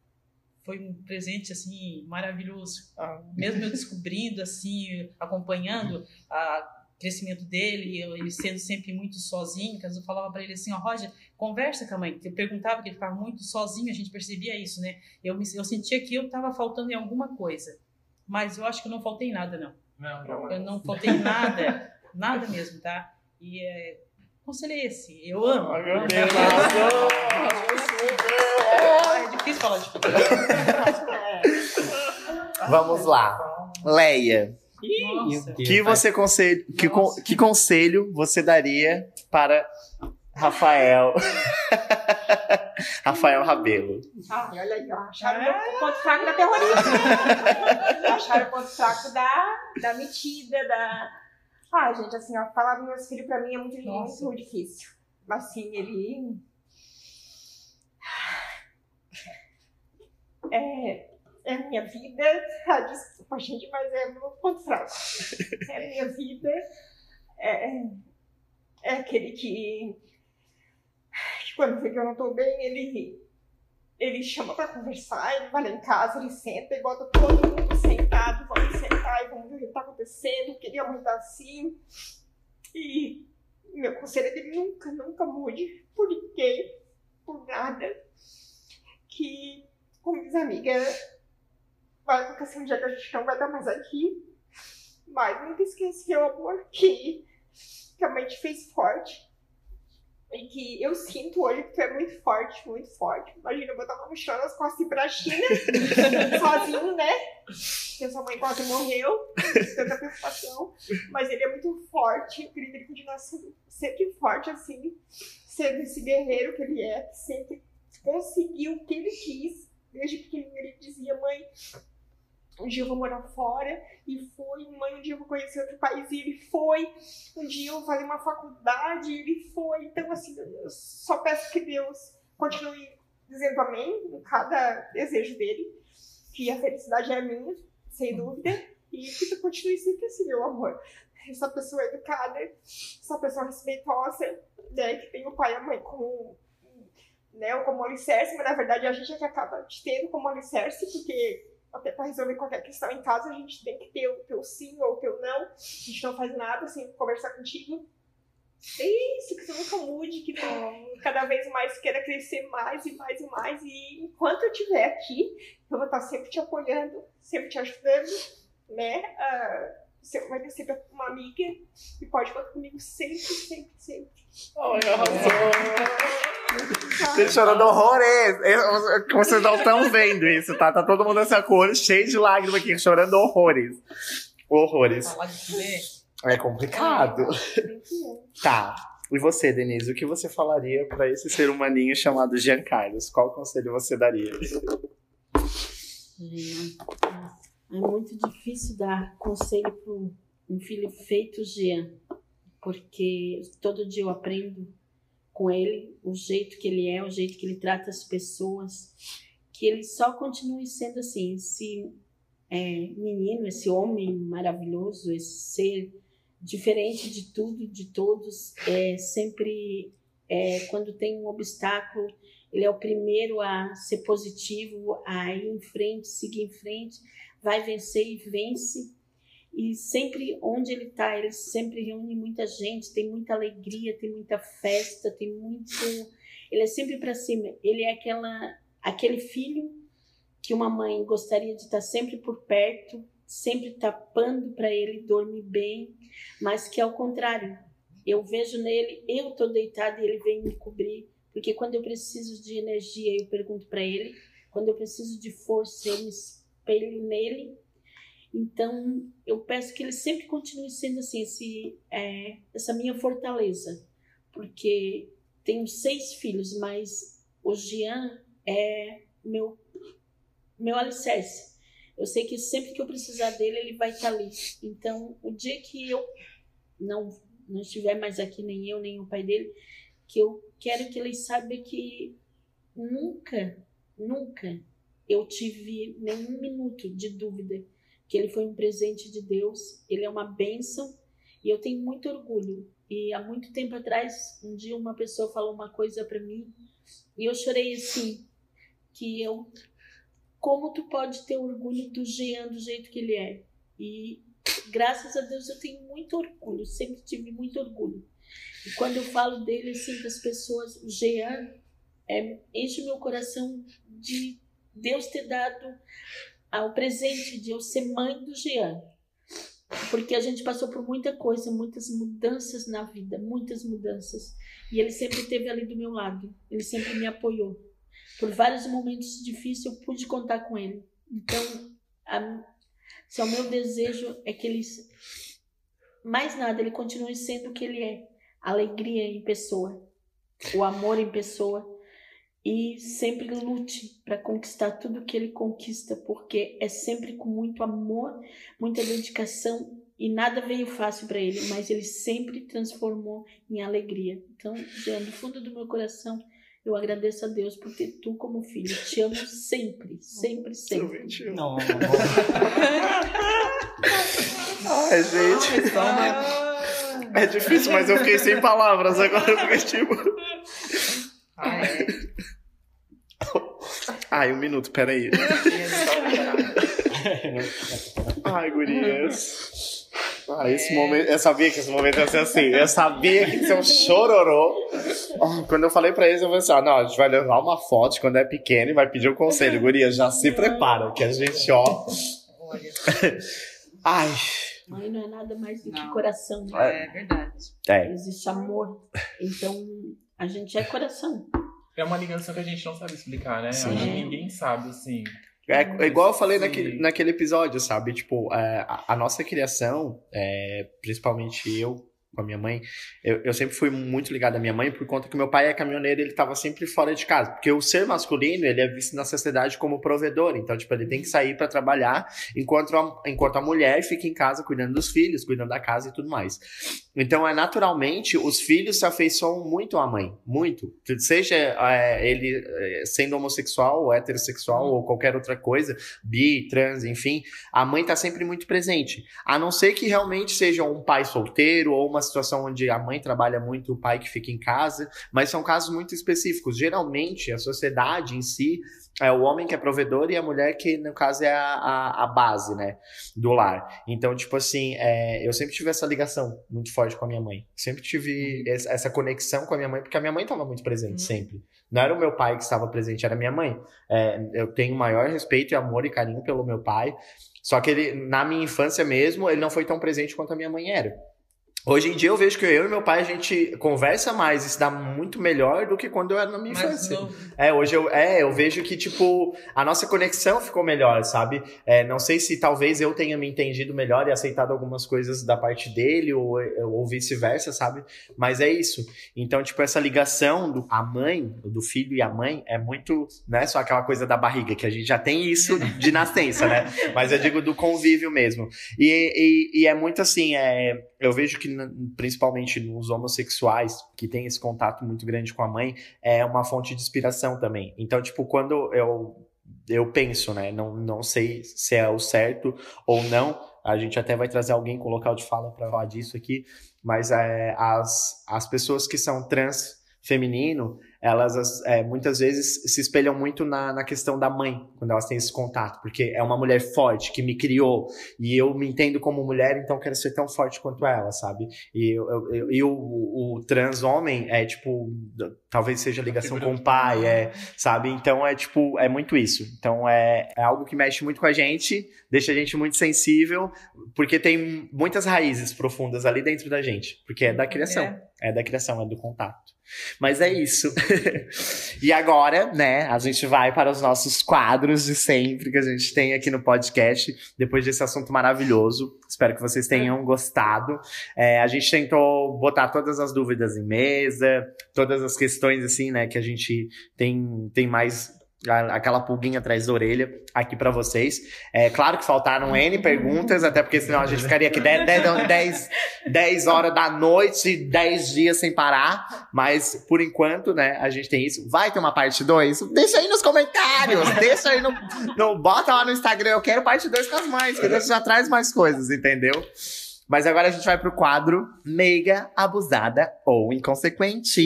foi um presente assim maravilhoso mesmo eu descobrindo, assim, acompanhando o crescimento dele, eu- ele sendo sempre muito sozinho, que às vezes eu falava para ele assim, ó, Roger, conversa com a mãe. Eu perguntava que ele ficava muito sozinho, a gente percebia isso, né? Eu, me, eu sentia que eu estava faltando em alguma coisa, mas eu acho que eu não faltei em nada, não. Não, não. Eu não faltei em nada, nada mesmo, tá? E é, conselho é esse, eu amo. Meu. Deus. É difícil falar de tudo. Vamos lá. Leia, Nossa. que, você conselho, que, con- que conselho você daria para Rafael? Rafael Rabelo. Ah, olha aí, ó. Acharam o ponto fraco da terrorista. Acharam o ponto fraco da, da metida, da. Ah, gente, assim, ó, falar dos meus filhos pra mim é muito, muito difícil. Assim, ele. É, é minha vida. Ah, desculpa, gente, mas é meu ponto. É a minha vida. É, é aquele que, que quando vê que eu não tô bem, ele ele chama pra conversar, ele vai lá em casa, ele senta e bota todo mundo sentado, vamos sentar e vamos ver o que tá acontecendo, por que a mãe tá assim. E meu conselho é que ele nunca, nunca mude por ninguém, por nada. que, como diz a amiga, vai acontecer um dia que a gente não vai estar mais aqui. Mas nunca esqueci o amor que, que a mãe te fez forte. E que eu sinto hoje que tu é muito forte, muito forte. Imagina eu botar uma mochila nas costas e ir pra China, sozinho, né? Porque sua mãe quase morreu, tanta preocupação. Mas ele é muito forte, eu queria que ele continuasse sendo sempre forte, assim, sendo esse guerreiro que ele é, que sempre conseguiu o que ele quis. Desde pequenininho ele dizia, mãe, um dia eu vou morar fora, e foi, mãe, um dia eu vou conhecer outro país, e ele foi, um dia eu vou fazer uma faculdade, e ele foi. Então, assim, eu só peço que Deus continue dizendo amém em cada desejo dele, que a felicidade é minha, sem dúvida, e que tu continue sempre assim, meu amor. Essa pessoa educada, essa pessoa respeitosa, né, que tem o pai e a mãe como, né, como alicerce, mas na verdade a gente é que acaba te tendo como alicerce, porque até para resolver qualquer questão em casa, a gente tem que ter o teu sim ou o teu não. A gente não faz nada sem conversar contigo. É isso, que tu nunca mude, que tu cada vez mais queira crescer mais e mais e mais. E enquanto eu estiver aqui, eu vou estar sempre te apoiando, sempre te ajudando, né? Uh, você vai ter sempre uma amiga e pode contar comigo sempre, sempre, sempre. Ai, arrasou! Gente chorando horrores. Eu- Vocês não estão vendo isso, tá? Tá todo mundo nessa cor, cheio de lágrimas aqui, chorando horrores. Horrores. É complicado. Tá. E você, Denise, o que você falaria pra esse ser humaninho chamado Jean Carlos? Qual conselho você daria? É, é muito difícil dar conselho para um filho feito Jean, porque todo dia eu aprendo com ele o jeito que ele é, o jeito que ele trata as pessoas, que ele só continue sendo assim, esse é, menino, esse homem maravilhoso, esse ser diferente de tudo, de todos, é sempre é, quando tem um obstáculo ele é o primeiro a ser positivo, a ir em frente, seguir em frente, vai vencer e vence. E sempre onde ele está, ele sempre reúne muita gente, tem muita alegria, tem muita festa, tem muito. Ele é sempre para cima. Ele é aquela, aquele filho que uma mãe gostaria de estar sempre por perto, sempre tapando para ele dormir bem, mas que ao contrário, eu vejo nele, eu tô deitada e ele vem me cobrir porque quando eu preciso de energia, eu pergunto para ele. Quando eu preciso de força, eu me espelho nele. Então, eu peço que ele sempre continue sendo assim, esse, é, essa minha fortaleza. Porque tenho seis filhos, mas o Jean é meu, meu alicerce. Eu sei que sempre que eu precisar dele, ele vai estar ali. Então, o dia que eu não, não estiver mais aqui, nem eu, nem o pai dele, que eu quero que eles saibam que nunca, nunca eu tive nenhum minuto de dúvida que ele foi um presente de Deus, ele é uma bênção e eu tenho muito orgulho. E há muito tempo atrás, um dia uma pessoa falou uma coisa para mim e eu chorei assim, que eu como tu pode ter orgulho do Jean do jeito que ele é? E graças a Deus eu tenho muito orgulho, sempre tive muito orgulho. E quando eu falo dele assim para as pessoas, o Jean é, enche meu coração de Deus ter dado ao presente de eu ser mãe do Jean. Porque a gente passou por muita coisa, muitas mudanças na vida, muitas mudanças. E ele sempre esteve ali do meu lado, ele sempre me apoiou. Por vários momentos difíceis eu pude contar com ele. Então, a, se o meu desejo é que ele, mais nada, ele continue sendo o que ele é alegria em pessoa, o amor em pessoa e sempre lute para conquistar tudo que ele conquista, porque é sempre com muito amor, muita dedicação e nada veio fácil para ele, mas ele sempre transformou em alegria. Então, Jean, do fundo do meu coração, eu agradeço a Deus por ter tu como filho. Te amo sempre, sempre, sempre. Não. Ai, gente. É difícil, mas eu fiquei sem palavras agora. Eu fiquei tipo. Ai, um minuto, peraí. Ai, gurias. Ah, esse momento, eu sabia que esse momento ia ser assim. Eu sabia que ia ser um chororô. Ah, Quando eu falei pra eles, eu falei assim: ah, não, a gente vai levar uma foto quando é pequeno e vai pedir o conselho. Guria, já se prepara, que a gente, ó. Olha, Ai. Mãe não é nada mais do que Não. coração. né? é verdade. É. Existe amor. Então, a gente é coração. É uma ligação que a gente não sabe explicar, né? Sim. Acho que ninguém sabe, assim. É, é igual eu falei naquele, Sim. naquele episódio, sabe? Tipo, é, a, a nossa criação, é, principalmente eu com a minha mãe, eu, eu sempre fui muito ligado à minha mãe por conta que meu pai é caminhoneiro ele tava sempre fora de casa. Porque o ser masculino, ele é visto na sociedade como provedor. Então, tipo, ele tem que sair para trabalhar enquanto a, enquanto a mulher fica em casa cuidando dos filhos, cuidando da casa e tudo mais. Então, é naturalmente, os filhos se afeiçoam muito à mãe. Muito. Seja é, ele é, sendo homossexual, ou heterossexual, ou qualquer outra coisa, bi, trans, enfim, a mãe tá sempre muito presente. A não ser que realmente seja um pai solteiro ou uma situação onde a mãe trabalha muito, o pai que fica em casa, mas são casos muito específicos. Geralmente, a sociedade em si é o homem que é provedor e a mulher que, no caso, é a, a, a base, né, do lar. Então, tipo assim, é, eu sempre tive essa ligação muito forte com a minha mãe. Sempre tive essa essa conexão com a minha mãe, porque a minha mãe estava muito presente, sempre. Não era o meu pai que estava presente, era a minha mãe. É, eu tenho maior respeito e amor e carinho pelo meu pai. Só que ele, na minha infância mesmo, ele não foi tão presente quanto a minha mãe era. Hoje em dia eu vejo que eu e meu pai a gente conversa mais e se dá muito melhor do que quando eu era na minha infância. É, hoje eu, é, eu vejo que, tipo, a nossa conexão ficou melhor, sabe? É, não sei se talvez eu tenha me entendido melhor e aceitado algumas coisas da parte dele ou, ou vice-versa, sabe? Mas é isso. Então, tipo, essa ligação do a mãe, do filho e a mãe é muito, não é só aquela coisa da barriga, que a gente já tem isso de nascença, né? Mas eu digo do convívio mesmo. E, e, e é muito assim, é, eu vejo que principalmente nos homossexuais, que tem esse contato muito grande com a mãe, é uma fonte de inspiração também. Então, tipo, quando eu, eu penso, né, não, não sei se é o certo ou não, a gente até vai trazer alguém com local de fala para falar disso aqui, mas é, as, as pessoas que são trans feminino, elas as- é, muitas vezes se espelham muito na, na questão da mãe, quando elas têm esse contato, porque é uma mulher forte que me criou e eu me entendo como mulher, então quero ser tão forte quanto ela, sabe? E, eu, eu- eu- e o, o, o trans homem é tipo, talvez seja ligação com o pai, é, sabe? Então é tipo, é muito isso. Então é, é algo que mexe muito com a gente, deixa a gente muito sensível, porque tem muitas raízes profundas ali dentro da gente, porque é da criação. É. É da criação, é do contato. Mas é isso. e agora, né, a gente vai para os nossos quadros de sempre que a gente tem aqui no podcast, depois desse assunto maravilhoso. Espero que vocês tenham gostado. É, a gente tentou botar todas as dúvidas em mesa, todas as questões, assim, né, que a gente tem, tem mais aquela pulguinha atrás da orelha aqui pra vocês. É claro que faltaram N perguntas, até porque senão a gente ficaria aqui 10, 10, horas da noite, 10 dias sem parar. Mas por enquanto, né, a gente tem isso. Vai ter uma parte 2? Deixa aí nos comentários, deixa aí no, no. Bota lá no Instagram, eu quero parte 2 com as mães, que a gente já traz mais coisas, entendeu? Mas agora a gente vai pro quadro Meiga, Abusada ou Inconsequente.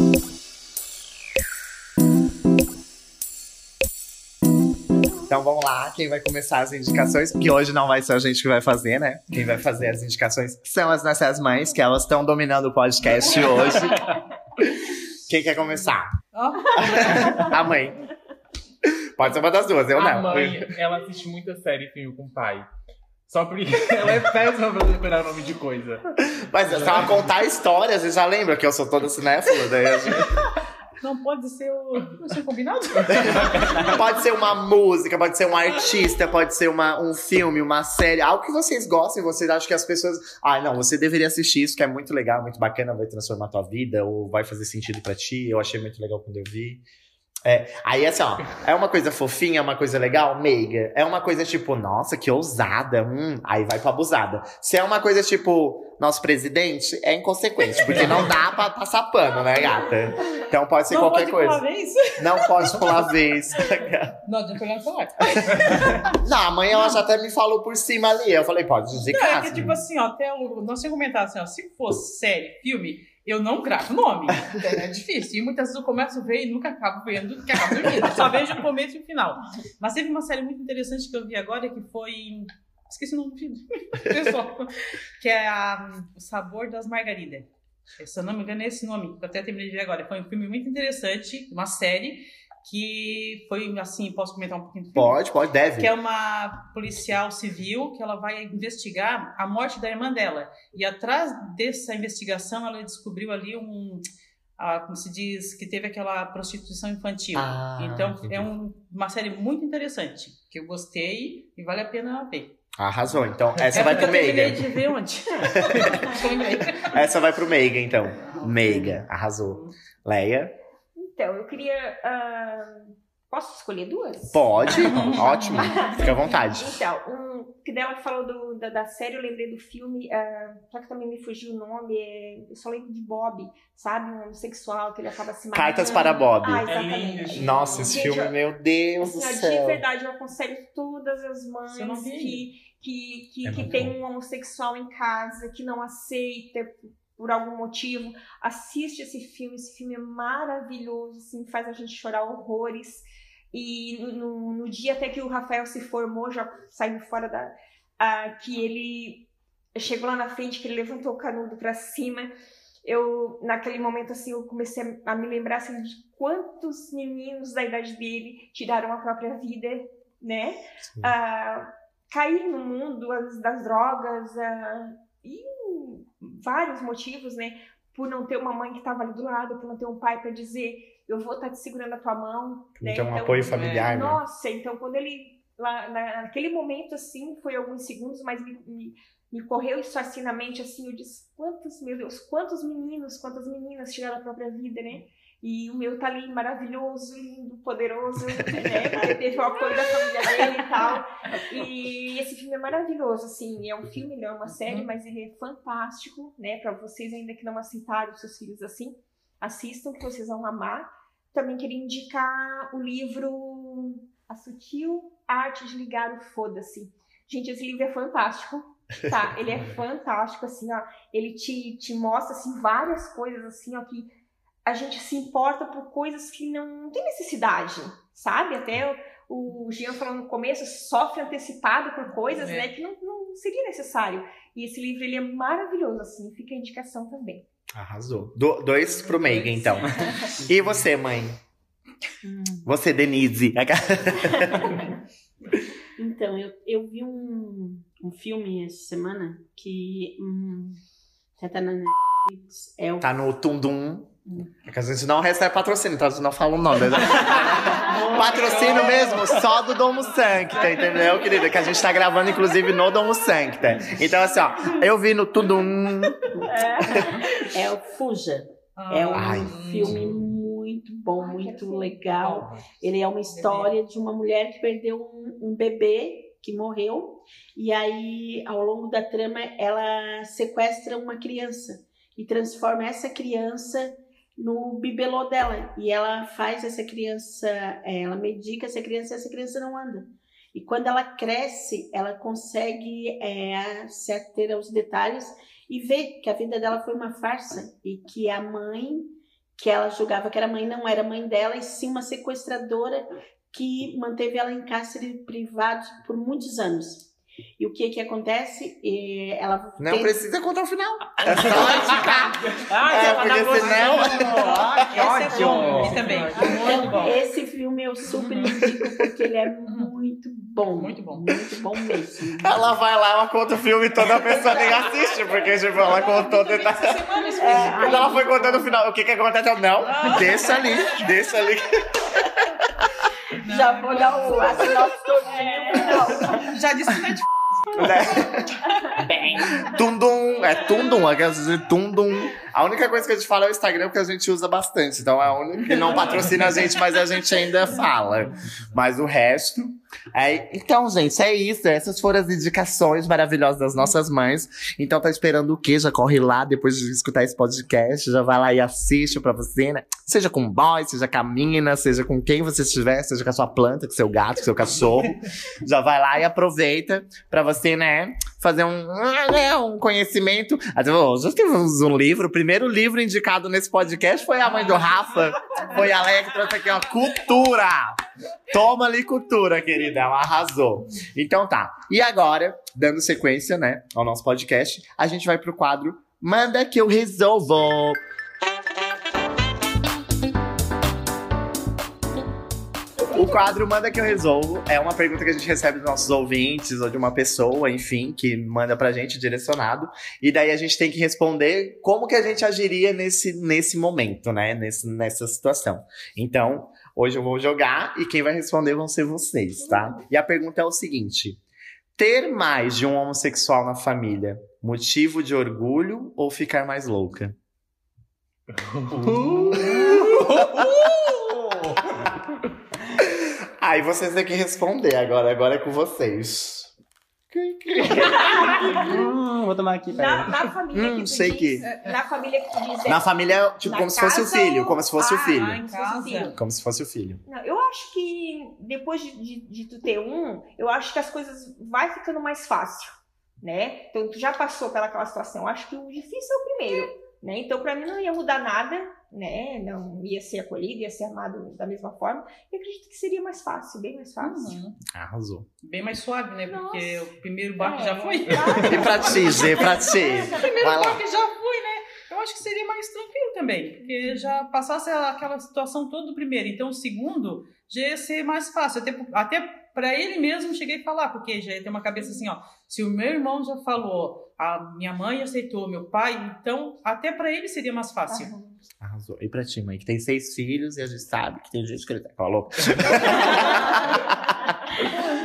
Então vamos lá, quem vai começar as indicações? Que hoje não vai ser a gente que vai fazer, né? Quem vai fazer as indicações são as nossas mães, que elas estão dominando o podcast hoje. Quem quer começar? A mãe. Pode ser uma das duas, eu a não. mãe, ela assiste muita série filme com o pai. Só porque ela é péssima pra decorar o nome de coisa. Mas se ela contar histórias, você já lembra que eu sou toda cinéfila? Daí a gente- não pode ser o. Não ser combinado? Pode ser uma música, pode ser um artista, pode ser uma, um filme, uma série, algo que vocês gostem, vocês acham que as pessoas. Ah, não, você deveria assistir isso, que é muito legal, muito bacana, vai transformar a tua vida, ou vai fazer sentido pra ti. Eu achei muito legal quando eu vi. É, aí assim, ó, é uma coisa fofinha, é uma coisa legal, meiga. É uma coisa tipo, nossa, que ousada, hum, aí vai pra abusada. Se é uma coisa tipo, nosso presidente, é inconsequente, porque não dá pra passar pano, né, gata? Então pode ser não qualquer pode coisa. Uma vez? Não pode pular vez. Não adianta olhar no celular. Não, a mãe ela já até me falou por cima ali. Eu falei, pode dizer Não, é casa. que tipo assim, ó, até o. Nós tínhamos comentado assim, ó, se fosse série, filme, eu não gravo nome. É difícil. E muitas vezes eu começo a ver e nunca acabo vendo, que acabo dormindo. Só vejo o começo e o final. Mas teve uma série muito interessante que eu vi agora que foi Esqueci o nome do filme. Pessoal. que é a, O Sabor das Margaridas. Se eu não me engano, é esse nome, que eu até terminei de ver agora. Foi um filme muito interessante, uma série, que foi assim, posso comentar um pouquinho? Pode, pode, deve. que é uma policial civil que ela vai investigar a morte da irmã dela. E atrás dessa investigação, ela descobriu ali um. ah, como se diz, que teve aquela prostituição infantil. Ah, então, entendi. é um- uma série muito interessante, que eu gostei e vale a pena ver. Arrasou. Então, essa É vai pro eu Meiga. de ver onde? Eu. Essa vai pro Meiga, então. Meiga, arrasou. Leia? Então, eu queria. ah, posso escolher duas? Pode. Ótimo. Fica à vontade. Então, um, que dela falou do, da, da série, eu lembrei do filme, ah, só que também me fugiu o nome, é, eu só lembro de Bob, sabe? Um homossexual que ele acaba se matando. Cartas para Bob. Ah, É exatamente. Nossa, esse Gente, filme, eu- meu Deus do Assim, de céu. verdade, eu aconselho todas as mães que, que, que, É que tem um homossexual em casa, que não aceita por algum motivo, assiste esse filme. Esse filme é maravilhoso, assim, faz a gente chorar horrores. E no, no- dia até que o Rafael se formou, já saindo fora da. ah, que ele chegou lá na frente, que ele levantou o canudo pra cima. Eu, naquele momento, assim, eu comecei a, a me lembrar assim, de quantos meninos da idade dele tiraram a própria vida, né? Ah, cair no mundo das, das drogas ah, e vários motivos, né? Por não ter uma mãe que estava ali do lado, por não ter um pai para dizer eu vou estar te segurando a tua mão, né? Então, um apoio familiar, né? nossa, então quando ele. Lá, na- naquele momento, assim, foi alguns segundos, mas me, me, me correu isso assim na mente, assim, eu disse, quantos, meu Deus, quantos meninos, quantas meninas tiraram a própria vida, né? E o meu tá ali maravilhoso, lindo, poderoso, né? Porque teve o apoio da família dele e tal. E esse filme é maravilhoso, assim, é um filme, não é uma série, mas ele é fantástico, né? Pra vocês ainda que não aceitaram seus filhos assim, assistam que vocês vão amar. Também queria indicar o livro A Sutil Arte de Ligar o Foda-se. Gente, esse livro é fantástico, tá? Ele é fantástico, assim, ó. Ele te, te mostra, assim, várias coisas, assim, ó, que a gente se importa por coisas que não tem necessidade, sabe? Até o, o Jean falou no começo, sofre antecipado por coisas, É. né, que não, não seria necessário. E esse livro, ele é maravilhoso, assim, fica a indicação também. Arrasou. Do- dois pro Meiga, então. E você, mãe? Hum. Você, Denise. Então, eu, eu vi um, um filme essa semana que hum, já tá na Netflix. É o Tá no Tundum. É que a gente não recebe patrocínio, então a gente não fala o nome. né? Patrocínio mesmo, só do Domo Sancta, entendeu, querida? Que a gente tá gravando, inclusive, no Domo Sancta. Então, assim, ó, eu vi no Tundum. é o Fuja. É um Ai. filme muito bom, muito legal. Ele é uma história de uma mulher que perdeu um, um bebê que morreu e aí ao longo da trama ela sequestra uma criança e transforma essa criança no bibelô dela e ela faz essa criança, eh, ela medica essa criança, essa criança não anda. E quando ela cresce, ela consegue eh, se ater aos detalhes e ver que a vida dela foi uma farsa e que a mãe que ela julgava que era mãe não era mãe dela e sim uma sequestradora que manteve ela em cárcere privado por muitos anos. E o que que acontece? Eh, Ela Não tem- precisa contar o final. É só indicar. Ah, É, porque senão-. Ah, que Esse é ódio. bom. Esse também. Muito Então, bom. esse filme eu super indico porque ele é muito bom. Muito bom. Muito bom mesmo. Ela vai lá, ela conta o filme e toda a pessoa nem assiste, porque tipo, ela contou detalhes. É, Quando ela foi contando o final, o que que acontece? Eu, Não, deixa ali, deixa ali. já vou dar o a sinopse todinha. Já disse Netflix. Bem. Tundum, é Tundum, é quer dizer Tundum. A única coisa que a gente fala é o Instagram, porque a gente usa bastante. Então é a única que não patrocina a gente, mas a gente ainda fala. Mas o resto. É... Então, gente, é isso. Essas foram as indicações maravilhosas das nossas mães. Então tá esperando o quê? Já corre lá depois de escutar esse podcast. Já vai lá e assiste pra você, né? Seja com boy, seja com a mina, seja com quem você estiver, seja com a sua planta, com seu gato, com seu cachorro. Já vai lá e aproveita pra você, né? Fazer um, ah, né, um conhecimento. Aí, Hoje temos um livro, o primeiro livro indicado nesse podcast foi a mãe do Rafa. Foi a Leia que trouxe aqui, ó, cultura. Toma ali cultura, querida, ela arrasou. Então tá, e agora, dando sequência, né, ao nosso podcast, a gente vai pro quadro Manda que eu resolvo. O quadro Manda que eu resolvo é uma pergunta que a gente recebe dos nossos ouvintes ou de uma pessoa, enfim, que manda pra gente direcionado. E daí a gente tem que responder como que a gente agiria nesse, nesse momento, né? Nesse, nessa situação. Então, hoje eu vou jogar e quem vai responder vão ser vocês, tá? E a pergunta é o seguinte: ter mais de um homossexual na família, motivo de orgulho ou ficar mais louca? Aí vocês têm que responder agora. Agora é com vocês. Hum, vou tomar aqui, Na, na família Hum, que tu sei diz, que- Na família que tu diz. é- Na família, tipo, Na como se fosse o casa filho. ou- Como se fosse o Ah, filho. em como se fosse o filho. casa. Como se fosse o filho. Não, eu acho que depois de, de, de tu ter um, eu acho que as coisas vai ficando mais fácil, né? Então tu já passou pelaquela situação. Eu acho que o difícil é o primeiro, né? Então pra mim não ia mudar nada, né? Não ia ser acolhido, ia ser amado da mesma forma. E acredito que seria mais fácil, bem mais fácil. Uhum. Arrasou. Bem mais suave, né? Porque Nossa. o primeiro barco É, já foi. claro. E pra ti, Gê, pra ti. primeiro Vai lá. barco já fui, né? Eu acho que seria mais tranquilo também. Porque já passasse aquela situação toda do primeiro. Então o segundo já ia ser mais fácil. Até, até pra ele mesmo cheguei a falar, porque já ia ter uma cabeça assim, ó. Se o meu irmão já falou, a minha mãe aceitou, meu pai, então até pra ele seria mais fácil. Arrasou. E pra ti, mãe, que tem seis filhos e a gente sabe que tem gente que ele tá falou.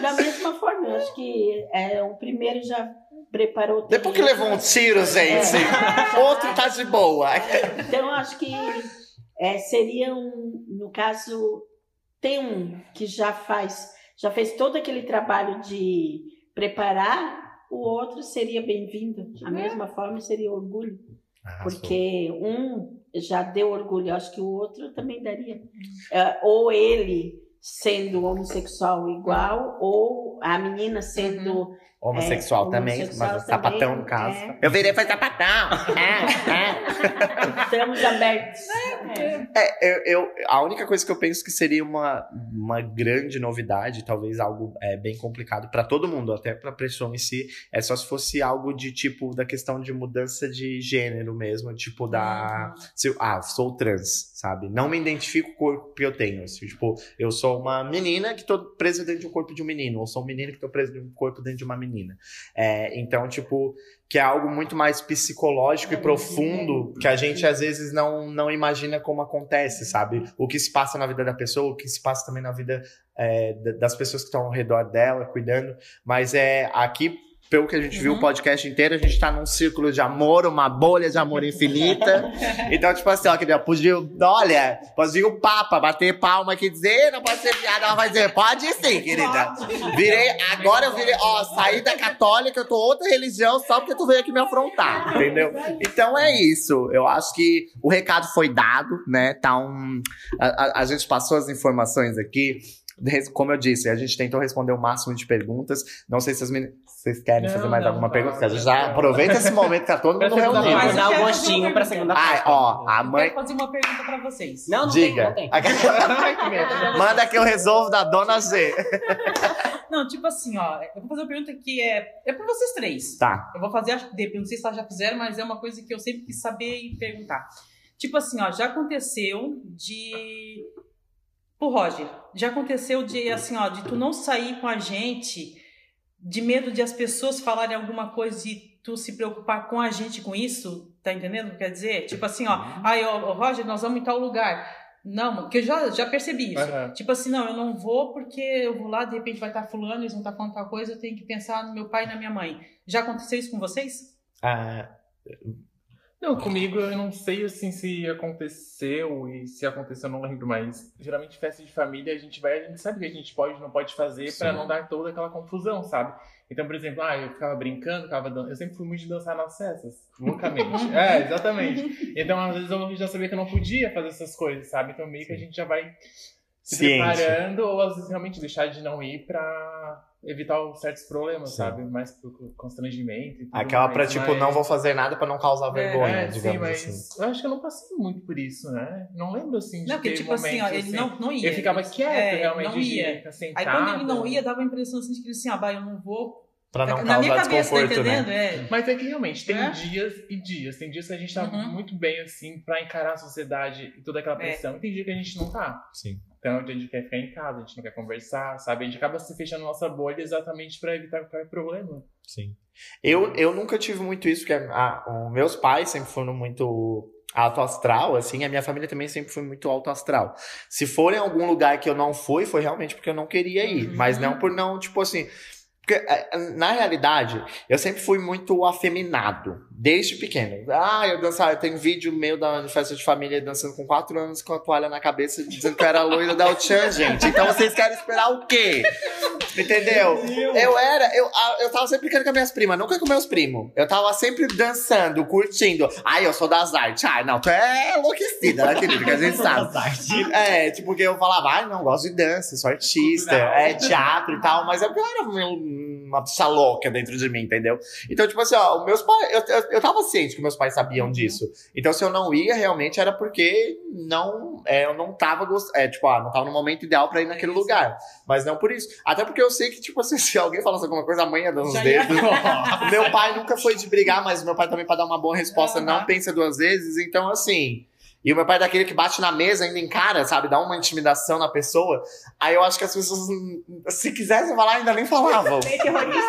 Da mesma forma, eu acho que é, o primeiro já preparou tudo. Depois que levou um tiro, gente, outro tá de boa. Então, eu acho que é, seria um, no caso, tem um que já faz, já fez todo aquele trabalho de preparar, o outro seria bem-vindo. Da mesma forma, seria orgulho. Arrasou. Porque um já deu orgulho, acho que o outro também daria. É, ou ele sendo homossexual igual, ou a menina sendo. Homossexual É, também, homossexual mas sapatão também, no caso. é. Eu virei pra sapatão. É, é. Estamos abertos. É, eu, eu- a única coisa que eu penso que seria uma, uma grande novidade, talvez algo é, bem complicado pra todo mundo, até pra pessoa em si, é só se fosse algo de tipo da questão de mudança de gênero mesmo, tipo da. se eu- ah, sou trans, sabe? Não me identifico com o corpo que eu tenho. assim, tipo, eu sou uma menina que tô presa dentro de um corpo de um menino, ou sou um menino que tô preso de um corpo dentro de uma menina. É, então, tipo, que é algo muito mais psicológico e profundo que a gente às vezes não, não imagina como acontece, sabe? O que se passa na vida da pessoa, o que se passa também na vida é, da- das pessoas que estão ao redor dela, cuidando. Mas é aqui, pelo que a gente viu o podcast inteiro, a gente tá num círculo de amor, uma bolha de amor infinita. Então, tipo assim, ó, querida, podia, olha, pode vir o Papa bater palma aqui e dizer, não pode ser viado, ela vai dizer, pode sim, querida. Virei, agora eu virei, ó, saí da católica, eu tô outra religião só porque tu veio aqui me afrontar, entendeu? Então é isso. Eu acho que o recado foi dado, né? Tá um. A, a- a gente passou as informações aqui. Como eu disse, a gente tentou responder o máximo de perguntas. Não sei se as meninas. Vocês querem Não, fazer mais não, alguma tá, pergunta? Tá. já aproveita esse momento que tá todo mundo reunido. Mas dá o gostinho pra pergunta. segunda Ai, parte. ó, a Eu mãe. quero fazer uma pergunta pra vocês. Não, não tem, Diga. não tem. Manda que eu resolvo da dona Z. Não, tipo assim, ó, eu vou fazer uma pergunta que é, é pra vocês três. Tá. Eu vou fazer, acho que não sei se elas já fizeram, mas é uma coisa que eu sempre quis saber e perguntar. Tipo assim, ó, já aconteceu de. Pro Roger, já aconteceu de, assim, ó, de tu não sair com a gente de medo de as pessoas falarem alguma coisa e tu se preocupar com a gente com isso? Tá entendendo o que quer dizer? Tipo assim, ó, ai, ó, ó, Roger, nós vamos em tal lugar. Não, porque eu já, já percebi isso. Aham. Tipo assim, não, eu não vou porque eu vou lá, de repente vai estar fulano, eles vão estar falando tal coisa, eu tenho que pensar no meu pai e na minha mãe. Já aconteceu isso com vocês? Ah, Não, comigo eu não sei assim se aconteceu e se aconteceu eu não lembro, mas geralmente festa de família a gente vai, a gente sabe o que a gente pode e não pode fazer Sim. não dar toda aquela confusão, sabe? Então, por exemplo, ah, eu ficava brincando, ficava dan... eu sempre fui muito de dançar nas festas, loucamente. é, exatamente. Então, às vezes eu já sabia que eu não podia fazer essas coisas, sabe? Então meio que a gente já vai se Ciente. preparando ou às vezes realmente deixar de não ir pra evitar certos problemas, Sim. sabe? Mais por constrangimento e tudo Aquela mais, pra, tipo, mas- não vou fazer nada pra não causar vergonha, É, digamos sim, mas assim. eu acho que eu não passei muito por isso, né? Não lembro assim de Não, porque ter tipo assim, ó, momentos, ele não, não ia. Ele ficava quieto, É, realmente, não de ia. ficar Aí sentado. quando ele não ia, dava a impressão assim, de que ele assim, ah, vai, eu não vou. Pra não Na minha causar cabeça, tá desconforto, entendendo? né? É. Mas é que realmente tem É? dias e dias. Tem dias que a gente tá Uhum. muito bem, assim, pra encarar a sociedade e toda aquela É. pressão. E tem dia que a gente não tá. Sim. Então a gente quer ficar em casa, a gente não quer conversar, sabe? A gente acaba se fechando nossa bolha exatamente pra evitar qualquer problema. Sim. Eu, eu nunca tive muito isso, porque a- a- meus pais sempre foram muito alto astral, assim, a minha família também sempre foi muito alto astral. Se for em algum lugar que eu não fui, foi realmente porque eu não queria ir, Uhum. mas não por não, tipo assim. Porque, eh, na realidade, eu sempre fui muito afeminado, desde pequeno. Ah, eu dançava, tem vídeo meu da festa de família dançando com quatro anos com a toalha na cabeça, dizendo que eu era loira da Uchan, gente. Então vocês querem esperar o quê? Entendeu? Eu era, eu, eu tava sempre brincando com as minhas primas, nunca com meus primos. Eu tava sempre dançando, curtindo. Ai, eu sou das artes. Ai, não, tu é enlouquecida, né, querido? Que a gente sabe. É, tipo, porque eu falava, ai, não, gosto de dança, sou artista, é teatro e tal, mas é porque eu era uma bicha louca dentro de mim, entendeu? Então, tipo assim, ó, meus pais, eu, eu, eu tava ciente que meus pais sabiam disso. Então, se eu não ia, realmente era porque não, é, eu não tava gostando, é, tipo, ah, não tava no momento ideal pra ir naquele lugar. Mas não por isso. Até porque eu sei que, tipo assim, se alguém falasse alguma coisa, a mãe ia dando os dedos. Meu pai nunca foi de brigar, mas meu pai também, pra dar uma boa resposta, não Aham. pensa duas vezes. Então, assim. E o meu pai é daquele que bate na mesa, ainda encara, sabe? Dá uma intimidação na pessoa. Aí eu acho que as pessoas, se quisessem falar, ainda nem falavam.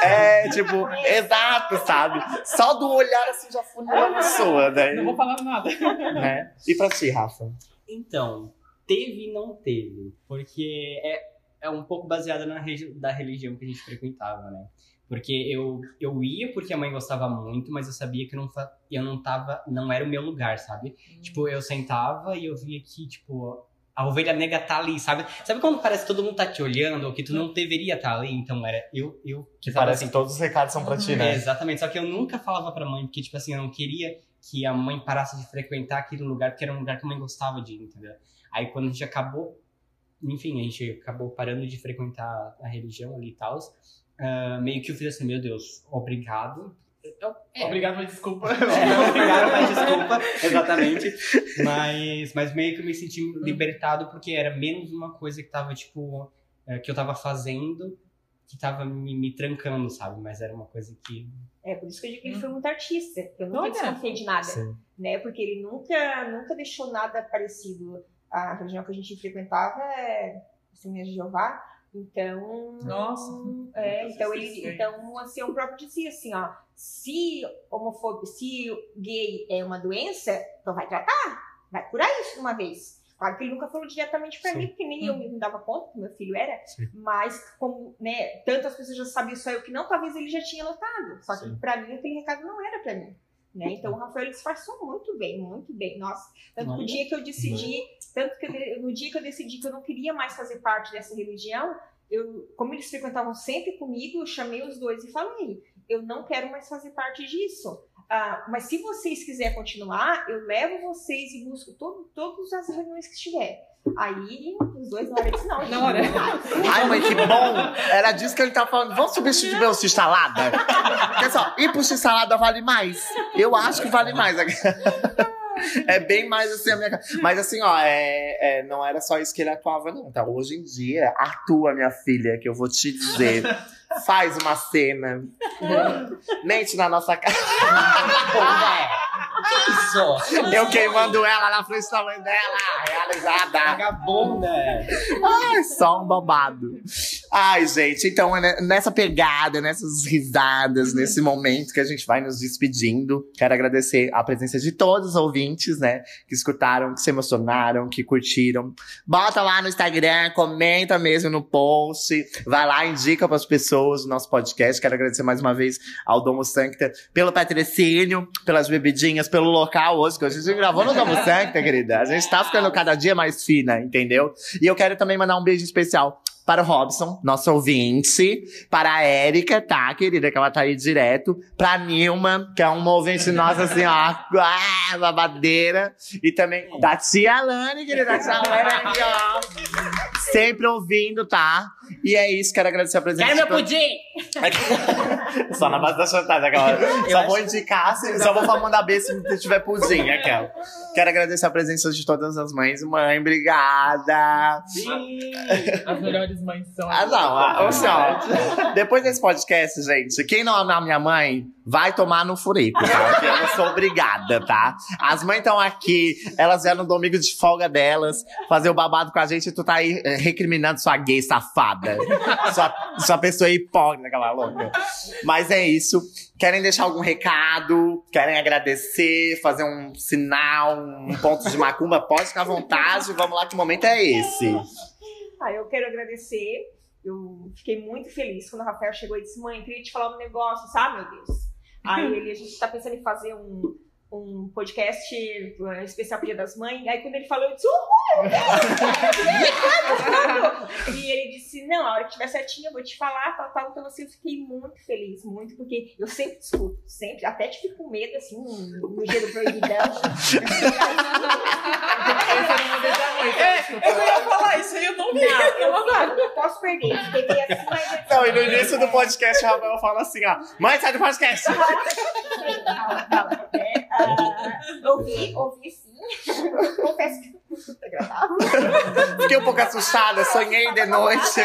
É, tipo, exato, sabe? Só do olhar assim já funila a pessoa, né? Não vou falar nada. né? E pra ti, Rafa? Então, teve e não teve. Porque é, é um pouco baseada na da religião que a gente frequentava, né? Porque eu, eu ia porque a mãe gostava muito, mas eu sabia que eu não, eu não tava. Não era o meu lugar, sabe? Tipo, eu sentava e eu via que, tipo, a ovelha negra tá ali, sabe? Sabe quando parece que todo mundo tá te olhando ou que tu não deveria estar ali? Então era eu, eu Que tava parece assim, que todos os recados são pra ti, é, né? exatamente. Só que eu nunca falava pra mãe, porque, tipo assim, eu não queria que a mãe parasse de frequentar aquele lugar, porque era um lugar que a mãe gostava de ir, entendeu? Aí quando a gente acabou, enfim, a gente acabou parando de frequentar a religião ali e tal, ah, meio que eu fiz assim, meu Deus, obrigado. Eu- é, Obrigado, mas desculpa. é, obrigado, mas desculpa, exatamente. Mas, mas meio que eu me senti libertado porque era menos uma coisa que tava, tipo, é, que eu tava fazendo que tava me, me trancando, sabe? Mas era uma coisa que. É, por isso que eu digo que ele foi muito artista. Eu nunca Olha. desconfiei de nada. Sim. né? Porque ele nunca, nunca deixou nada parecido. A religião que a gente frequentava é Testemunha de Jeová. Então, Nossa. é, então ele, então assim, o próprio dizia assim, ó, se homofobia, se gay é uma doença, então vai tratar, vai curar isso de uma vez. Claro que ele nunca falou diretamente pra Sim. mim, porque nem eu me dava conta que meu filho era, Sim. mas como, né, tantas pessoas já sabiam só eu que não, talvez ele já tinha notado. Só que pra mim aquele recado não era pra mim. Né? Então o Rafael disfarçou muito bem, muito bem. Nossa, tanto no dia que eu decidi, tanto que eu no dia que eu decidi que eu não queria mais fazer parte dessa religião, eu, como eles frequentavam sempre comigo, eu chamei os dois e falei: eu não quero mais fazer parte disso. Ah, mas se vocês quiserem continuar, eu levo vocês e busco todo, todas as reuniões que estiver. Aí os dois disse, não, Na hora. Ai, mãe, que bom! Era disso que ele tava falando. Vamos substituir o x-salada? Porque só, ir pro x-salada vale mais. Eu acho que vale mais. É bem mais assim a minha cara. Mas assim, ó, é, é, não era só isso que ele atuava, não, tá? Hoje em dia, atua, minha filha, que eu vou te dizer. Faz uma cena. Mente na nossa cara. Isso? Eu queimando ela na frente da mãe dela. Realizada. Vagabunda! Ai, só um babado. Ai, gente, então é ne- nessa pegada, nessas risadas, nesse momento que a gente vai nos despedindo, quero agradecer a presença de todos os ouvintes, né, que escutaram, que se emocionaram, que curtiram. Bota lá no Instagram, comenta mesmo no post, vai lá, indica para as pessoas o nosso podcast. Quero agradecer mais uma vez ao Domo Sancta pelo patrocínio, pelas bebidinhas, pelo local hoje, que a gente gravou no Domo Sancta, querida. A gente tá ficando cada dia mais fina, entendeu? E eu quero também mandar um beijo especial para o Robson, nosso ouvinte, para a Érica, tá, querida, que ela tá aí direto, pra Nilma, que é uma ouvinte nossa, assim, ó, ah, babadeira, e também da tia Alane, querida, da tia Alane ó. Sempre ouvindo, tá? E é isso, quero agradecer a presença. Quero meu pudim! Só na base da chantagem, aquela. Só vou indicar, se- só vou mandar B se tiver pudim, aquela. Quero agradecer a presença de todas as mães. Mãe, obrigada. As melhores mães são. Ah, não, ah, ô, senhora. Depois desse podcast, gente, quem não amar minha mãe, vai tomar no furico, tá? Porque eu não sou obrigada, tá? As mães estão aqui, elas vieram no domingo de folga delas, fazer o babado com a gente e tu tá aí eh, recriminando sua gay safada. Sua, sua pessoa hipócrita, aquela louca. Mas é isso. Querem deixar algum recado? Querem agradecer? Fazer um sinal? Um ponto de macumba? Pode ficar à vontade. Vamos lá, que momento é esse. Ah, eu quero agradecer. Eu fiquei muito feliz quando o Rafael chegou e disse: Mãe, queria te falar um negócio, sabe, meu Deus? Aí ele, a gente tá pensando em fazer um, um podcast eh, especial pro Dia das Mães. Aí quando ele falou, eu disse: Uhul! e ele disse: Não, a hora que tiver certinho eu vou te falar, tal, tal. Então, assim, eu fiquei muito feliz, muito, porque eu sempre escuto, sempre, até tive com medo, assim, no, no dia do proibidão. Eu ia falar isso aí, eu não vi. Não, eu não, posso perder. Fiquei assim, mas. Não, e no início do podcast, o Rafael fala assim, ó. Mãe, sai do podcast! Calma, calma. É, ah, ouvi, ouvi sim. Confesso que. Fiquei um pouco assustada, sonhei de noite.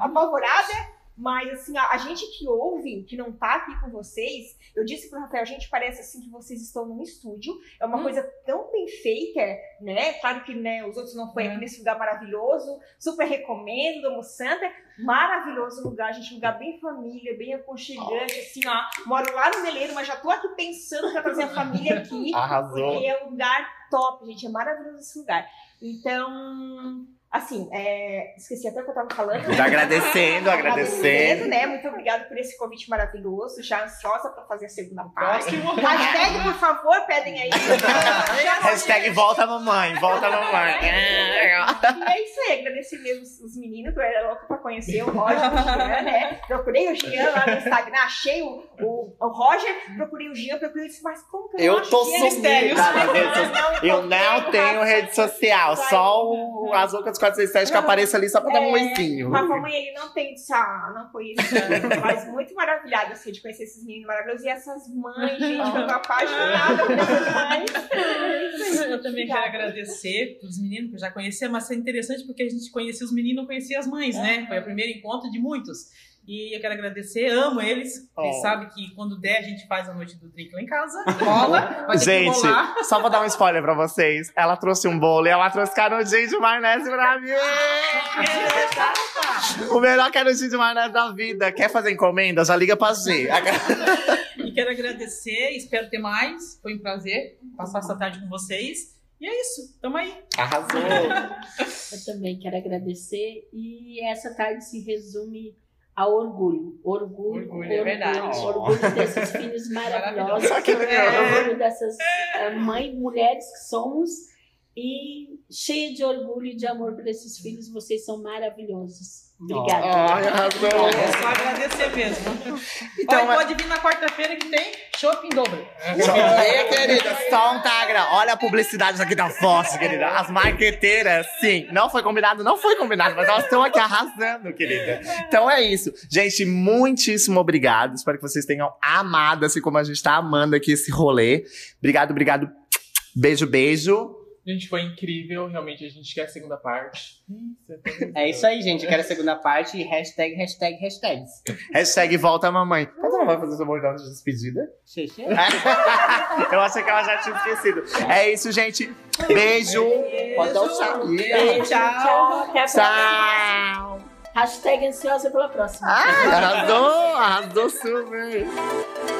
Apavorada. Mas, assim, a, a gente que ouve, que não tá aqui com vocês, eu disse pro Rafael, gente, parece assim que vocês estão num estúdio. É uma coisa tão bem feita, né? Claro que né, os outros não foi aqui nesse lugar maravilhoso. Super recomendo, Domo Santa. Maravilhoso lugar, gente. Lugar bem família, bem aconchegante, assim, ó. Moro lá no Meleiro, mas já tô aqui pensando pra trazer a família aqui. Arrasou. Porque é um lugar top, gente. É maravilhoso esse lugar. Então, assim, é, esqueci até o que eu tava falando. Já agradecendo, agradecendo. né? Muito obrigada por esse convite maravilhoso. Já ansiosa pra fazer a segunda parte. Hashtag, por favor, pedem aí. Hashtag volta mamãe, volta mamãe. E é isso aí, agradecer mesmo os- os meninos, que eu era louca pra conhecer o Roger, o Jean, né? Procurei o Jean lá no Instagram, achei o, o, o Roger, procurei o Jean, procurei o mas como que eu, Eu tô sumida nas redes sociais. Eu não tenho Rafa. rede social, só as outras 467 que aparece ali só pra dar um É, oizinho. Rafa Mãe, ele não tem ah, não foi isso. Mas muito maravilhada assim, de conhecer esses meninos maravilhosos e essas mães, gente, que eu tô apaixonada por essas mães. É. Eu também quero agradecer pros meninos que eu já conhecia, mas é interessante porque a gente conhecia os meninos e não conhecia as mães, né? Foi o primeiro encontro de muitos. E eu quero agradecer, amo eles. Eles Oh. sabem que quando der a gente faz a noite do drink lá em casa. Rola, vai Gente, só vou dar um spoiler pra vocês. Ela trouxe um bolo e ela trouxe canudinho de maionese pra mim. O melhor canudinho de maionese da vida. Quer fazer encomenda? Já liga pra G. E quero agradecer, espero ter mais. Foi um prazer passar essa tarde com vocês. E é isso, tamo aí. Arrasou. Eu também quero agradecer. E essa tarde se resume ao orgulho. Orgulho, Orgulho, é verdade. Orgulho desses filhos maravilhosos. Só que legal. Orgulho dessas eh, mães, mulheres que somos. E cheia de orgulho e de amor por esses filhos. Vocês são maravilhosos. Obrigada. Ai, arrasou. É só agradecer mesmo. Então, Olha, pode vir na quarta-feira que tem shopping em dobro. Aí, querida, só um tagra. Olha a publicidade aqui da Fox, querida. As marqueteiras, sim. Não foi combinado, não foi combinado, mas elas estão aqui arrasando, querida. Então é isso. Gente, muitíssimo obrigado. Espero que vocês tenham amado, assim como a gente tá amando aqui esse rolê. Obrigado, obrigado. Beijo, beijo. Gente, foi incrível. Realmente, a gente quer a segunda parte. É isso aí, gente. Eu quero a segunda parte e hashtag, hashtag, hashtags. Hashtag volta mamãe. Mas não vai fazer seu bordão de despedida? Xexê. Eu achei que ela já tinha esquecido. É isso, gente. Beijo. Pode dar um tchau. Beijo, tchau. Até a próxima. Tchau. Hashtag ansiosa pela próxima. Ai, arrasou, arrasou super.